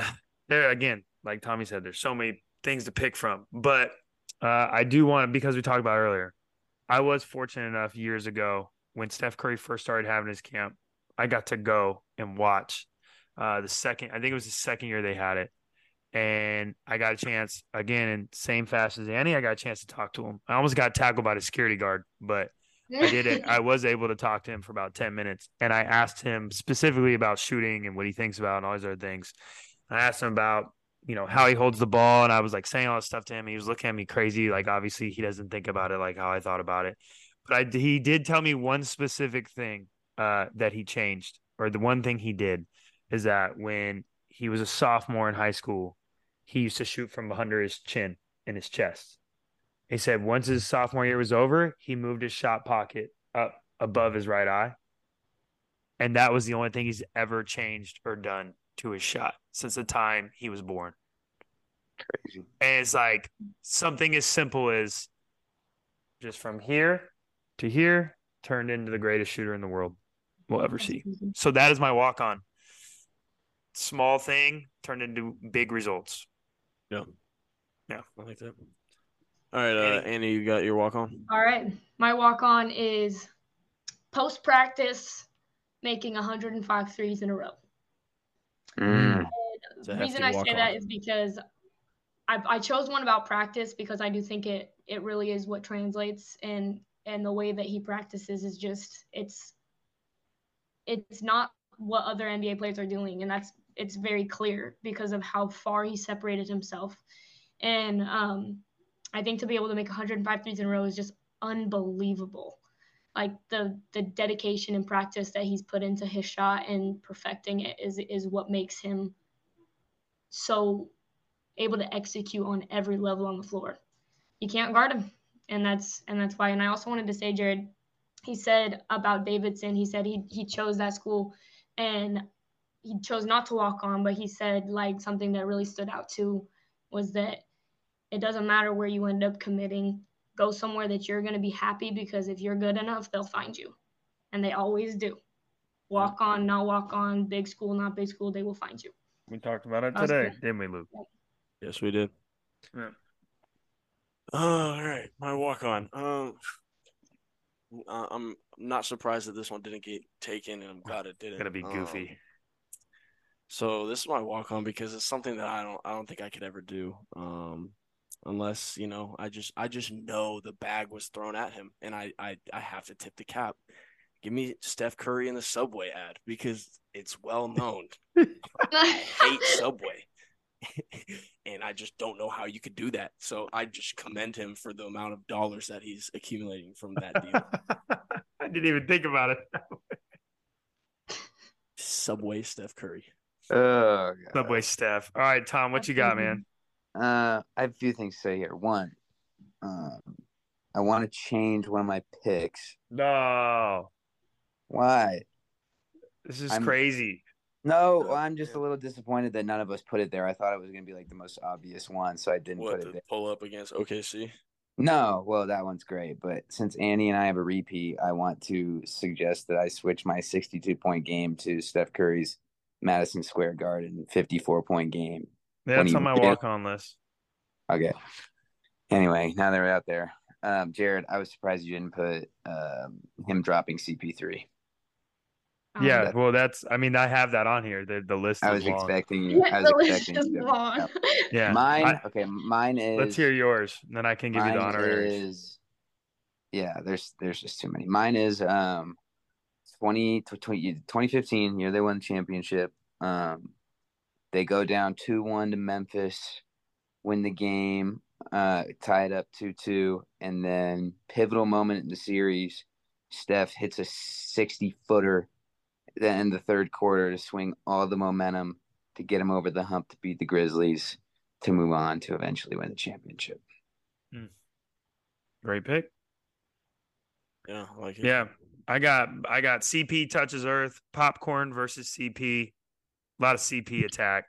there again, like Tommy said, there's so many things to pick from, but uh, I do want because we talked about earlier. I was fortunate enough years ago when Steph Curry first started having his camp. I got to go and watch uh, the second. I think it was the second year they had it, and I got a chance again in same fast as Annie. I got a chance to talk to him. I almost got tackled by the security guard, but I [laughs] did it. I was able to talk to him for about 10 minutes. And I asked him specifically about shooting and what he thinks about and all these other things. I asked him about, you know, how he holds the ball. And I was like saying all this stuff to him. He was looking at me crazy. Like, obviously, he doesn't think about it like how I thought about it. But I, he did tell me one specific thing uh, that he changed, or the one thing he did is that when he was a sophomore in high school, he used to shoot from under his chin in his chest. He said once his sophomore year was over, he moved his shot pocket up above his right eye. and that was the only thing he's ever changed or done to his shot since the time he was born. Crazy. And it's like something as simple as just from here to here turned into the greatest shooter in the world we'll ever see. So that is my walk on. Small thing turned into big results. Yeah. Yeah. I like that. All right, uh, Annie, you got your walk on. All right. My walk on is post practice making 105 threes in a row. Mm. The reason I say walk-on. that is because I, I chose one about practice because I do think it it really is what translates and and the way that he practices is just it's it's not what other NBA players are doing. And that's it's very clear because of how far he separated himself. And um I think to be able to make 105 threes in a row is just unbelievable. Like the the dedication and practice that he's put into his shot and perfecting it is is what makes him so able to execute on every level on the floor. You can't guard him, and that's and that's why. And I also wanted to say, Jared, he said about Davidson. He said he he chose that school, and he chose not to walk on. But he said like something that really stood out too was that it doesn't matter where you end up committing. Go somewhere that you're going to be happy because if you're good enough, they'll find you, and they always do. Walk on, not walk on, big school, not big school, they will find you. We talked about it today, good. didn't we, Luke? Yes, we did. Yeah. All right, my walk on. Um, [sighs] uh, I'm not surprised that this one didn't get taken, and I'm glad it didn't. Gonna be Um, goofy. So this is my walk on because it's something that I don't I don't think I could ever do. Um unless, you know, I just I just know the bag was thrown at him and I I, I have to tip the cap. Give me Steph Curry in the subway ad because it's well known. [laughs] I hate Subway. [laughs] and I just don't know how you could do that. So I just commend him for the amount of dollars that he's accumulating from that deal. [laughs] I didn't even think about it. [laughs] Subway Steph Curry. Oh, God. Subway Steph. All right, Tom, what you got, man? Uh, I have a few things to say here. One, um, I want to change one of my picks. No, Why? this is I'm- crazy. No, Oh, I'm just a little disappointed that none of us put it there. I thought it was going to be like the most obvious one, so I didn't What put to it there. pull up against OKC? No, well, that one's great. But since Annie and I have a repeat, I want to suggest that I switch my 62 point game to Steph Curry's Madison Square Garden 54 point game. That's on my walk on list. Okay. Anyway, now that we're out there, um, Jared, I was surprised you didn't put um, him dropping CP3. Um, Yeah, that- well, that's. I mean, I have that on here. The the list. I was long. expecting you. I was the list is you to- long. [laughs] Yeah, Mine, I- okay, mine is. let's hear yours, and then I can give you the Mine honoraries. is yeah there's there's just too many mine is um 20, tw- 20 2015 year they won the championship um they go down 2-1 to memphis win the game uh tie it up 2-2 and then pivotal moment in the series steph hits a 60 footer then in the third quarter to swing all the momentum to get him over the hump to beat the grizzlies to move on to eventually win the championship Great pick. Yeah, I like it. Yeah, I got I got CP touches Earth popcorn versus CP. A lot of CP attack.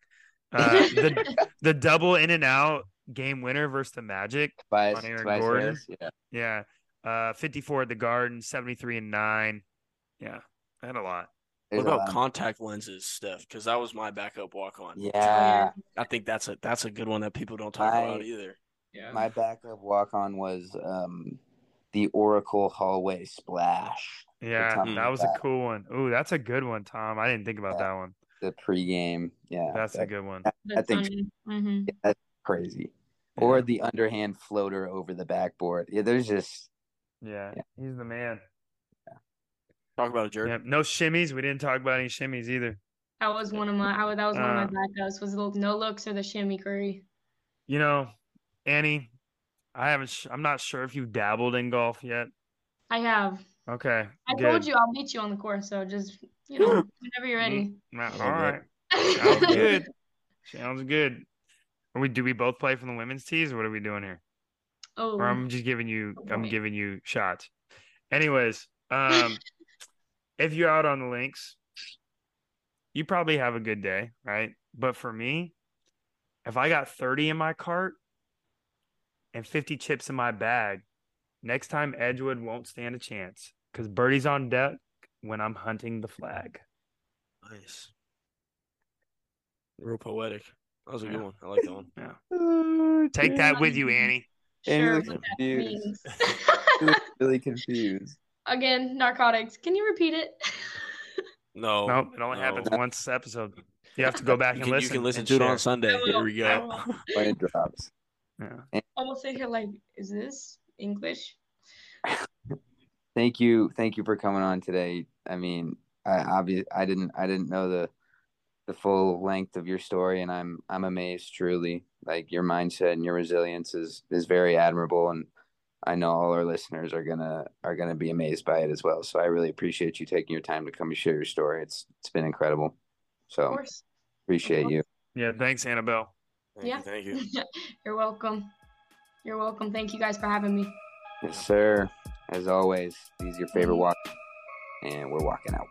Uh, [laughs] the the double in and out game winner versus the Magic. Tobias, On Aaron Tobias Gordon? Harris, yeah. Yeah, uh, fifty four at the Garden, seventy three and nine. Yeah, I had a lot. There's what about lot. contact lenses, Steph? Because that was my backup walk on. Yeah, I think that's a that's a good one that people don't talk I- about either. Yeah. my backup walk on was um the Oracle hallway splash, Yeah, that was a cool one. Ooh, that's a good one, Tom. I didn't think about Yeah. that one. the pregame. Yeah, That's a good one. I think hmm that's crazy. Or the underhand floater over the backboard. Yeah, there's just Yeah, Yeah. he's the man. Talk about it, Jared. Yeah, no shimmies. We didn't talk about any shimmies either. That was one of my. I, was- that was one Uh, of my backups. Was the no looks or the shimmy Curry. You know, Annie, I haven't. Sh- I'm not sure if you dabbled in golf yet. I have. Okay, I good. told you I'll meet you on the course, so just you know [laughs] whenever you're ready. Nah, Love all it. right, sounds [laughs] good. Sounds good. Are we? Do we both play from the women's tees? Or what are we doing here? oh, Or I'm just giving you. I'm giving you shots. Anyways, um, [laughs] if you're out on the links, you probably have a good day, right? But for me, if I got 30 in my cart and 50 chips in my bag, next time Edgewood won't stand a chance because Birdie's on deck when I'm hunting the flag. Nice. Real poetic. That was a Yeah. good one. I like that one. Yeah. Oh, Take that with you, Annie. Annie Sure, looks what confused. means. He [laughs] really confused. Again, narcotics. Can you repeat it? [laughs] No. Nope, it only no. happens once episode. You have to go back You and can, you listen. can listen to it share. on Sunday. I. Here we go. When [laughs] it drops. Yeah. Almost sit here like, is this English? [laughs] Thank you, thank you for coming on today. I mean, I obvious I didn't I didn't know the the full length of your story, and I'm I'm amazed truly. Like your mindset and your resilience is is very admirable, and I know all our listeners are gonna are gonna be amazed by it as well. So I really appreciate you taking your time to come and share your story. It's it's been incredible. Of So course. appreciate you. Yeah, thanks, Annabelle. Thank Yeah. you. Thank you. [laughs] You're welcome. You're welcome. Thank you guys for having me. Yes, sir. As always, these are your favorite walk, and we're walking out.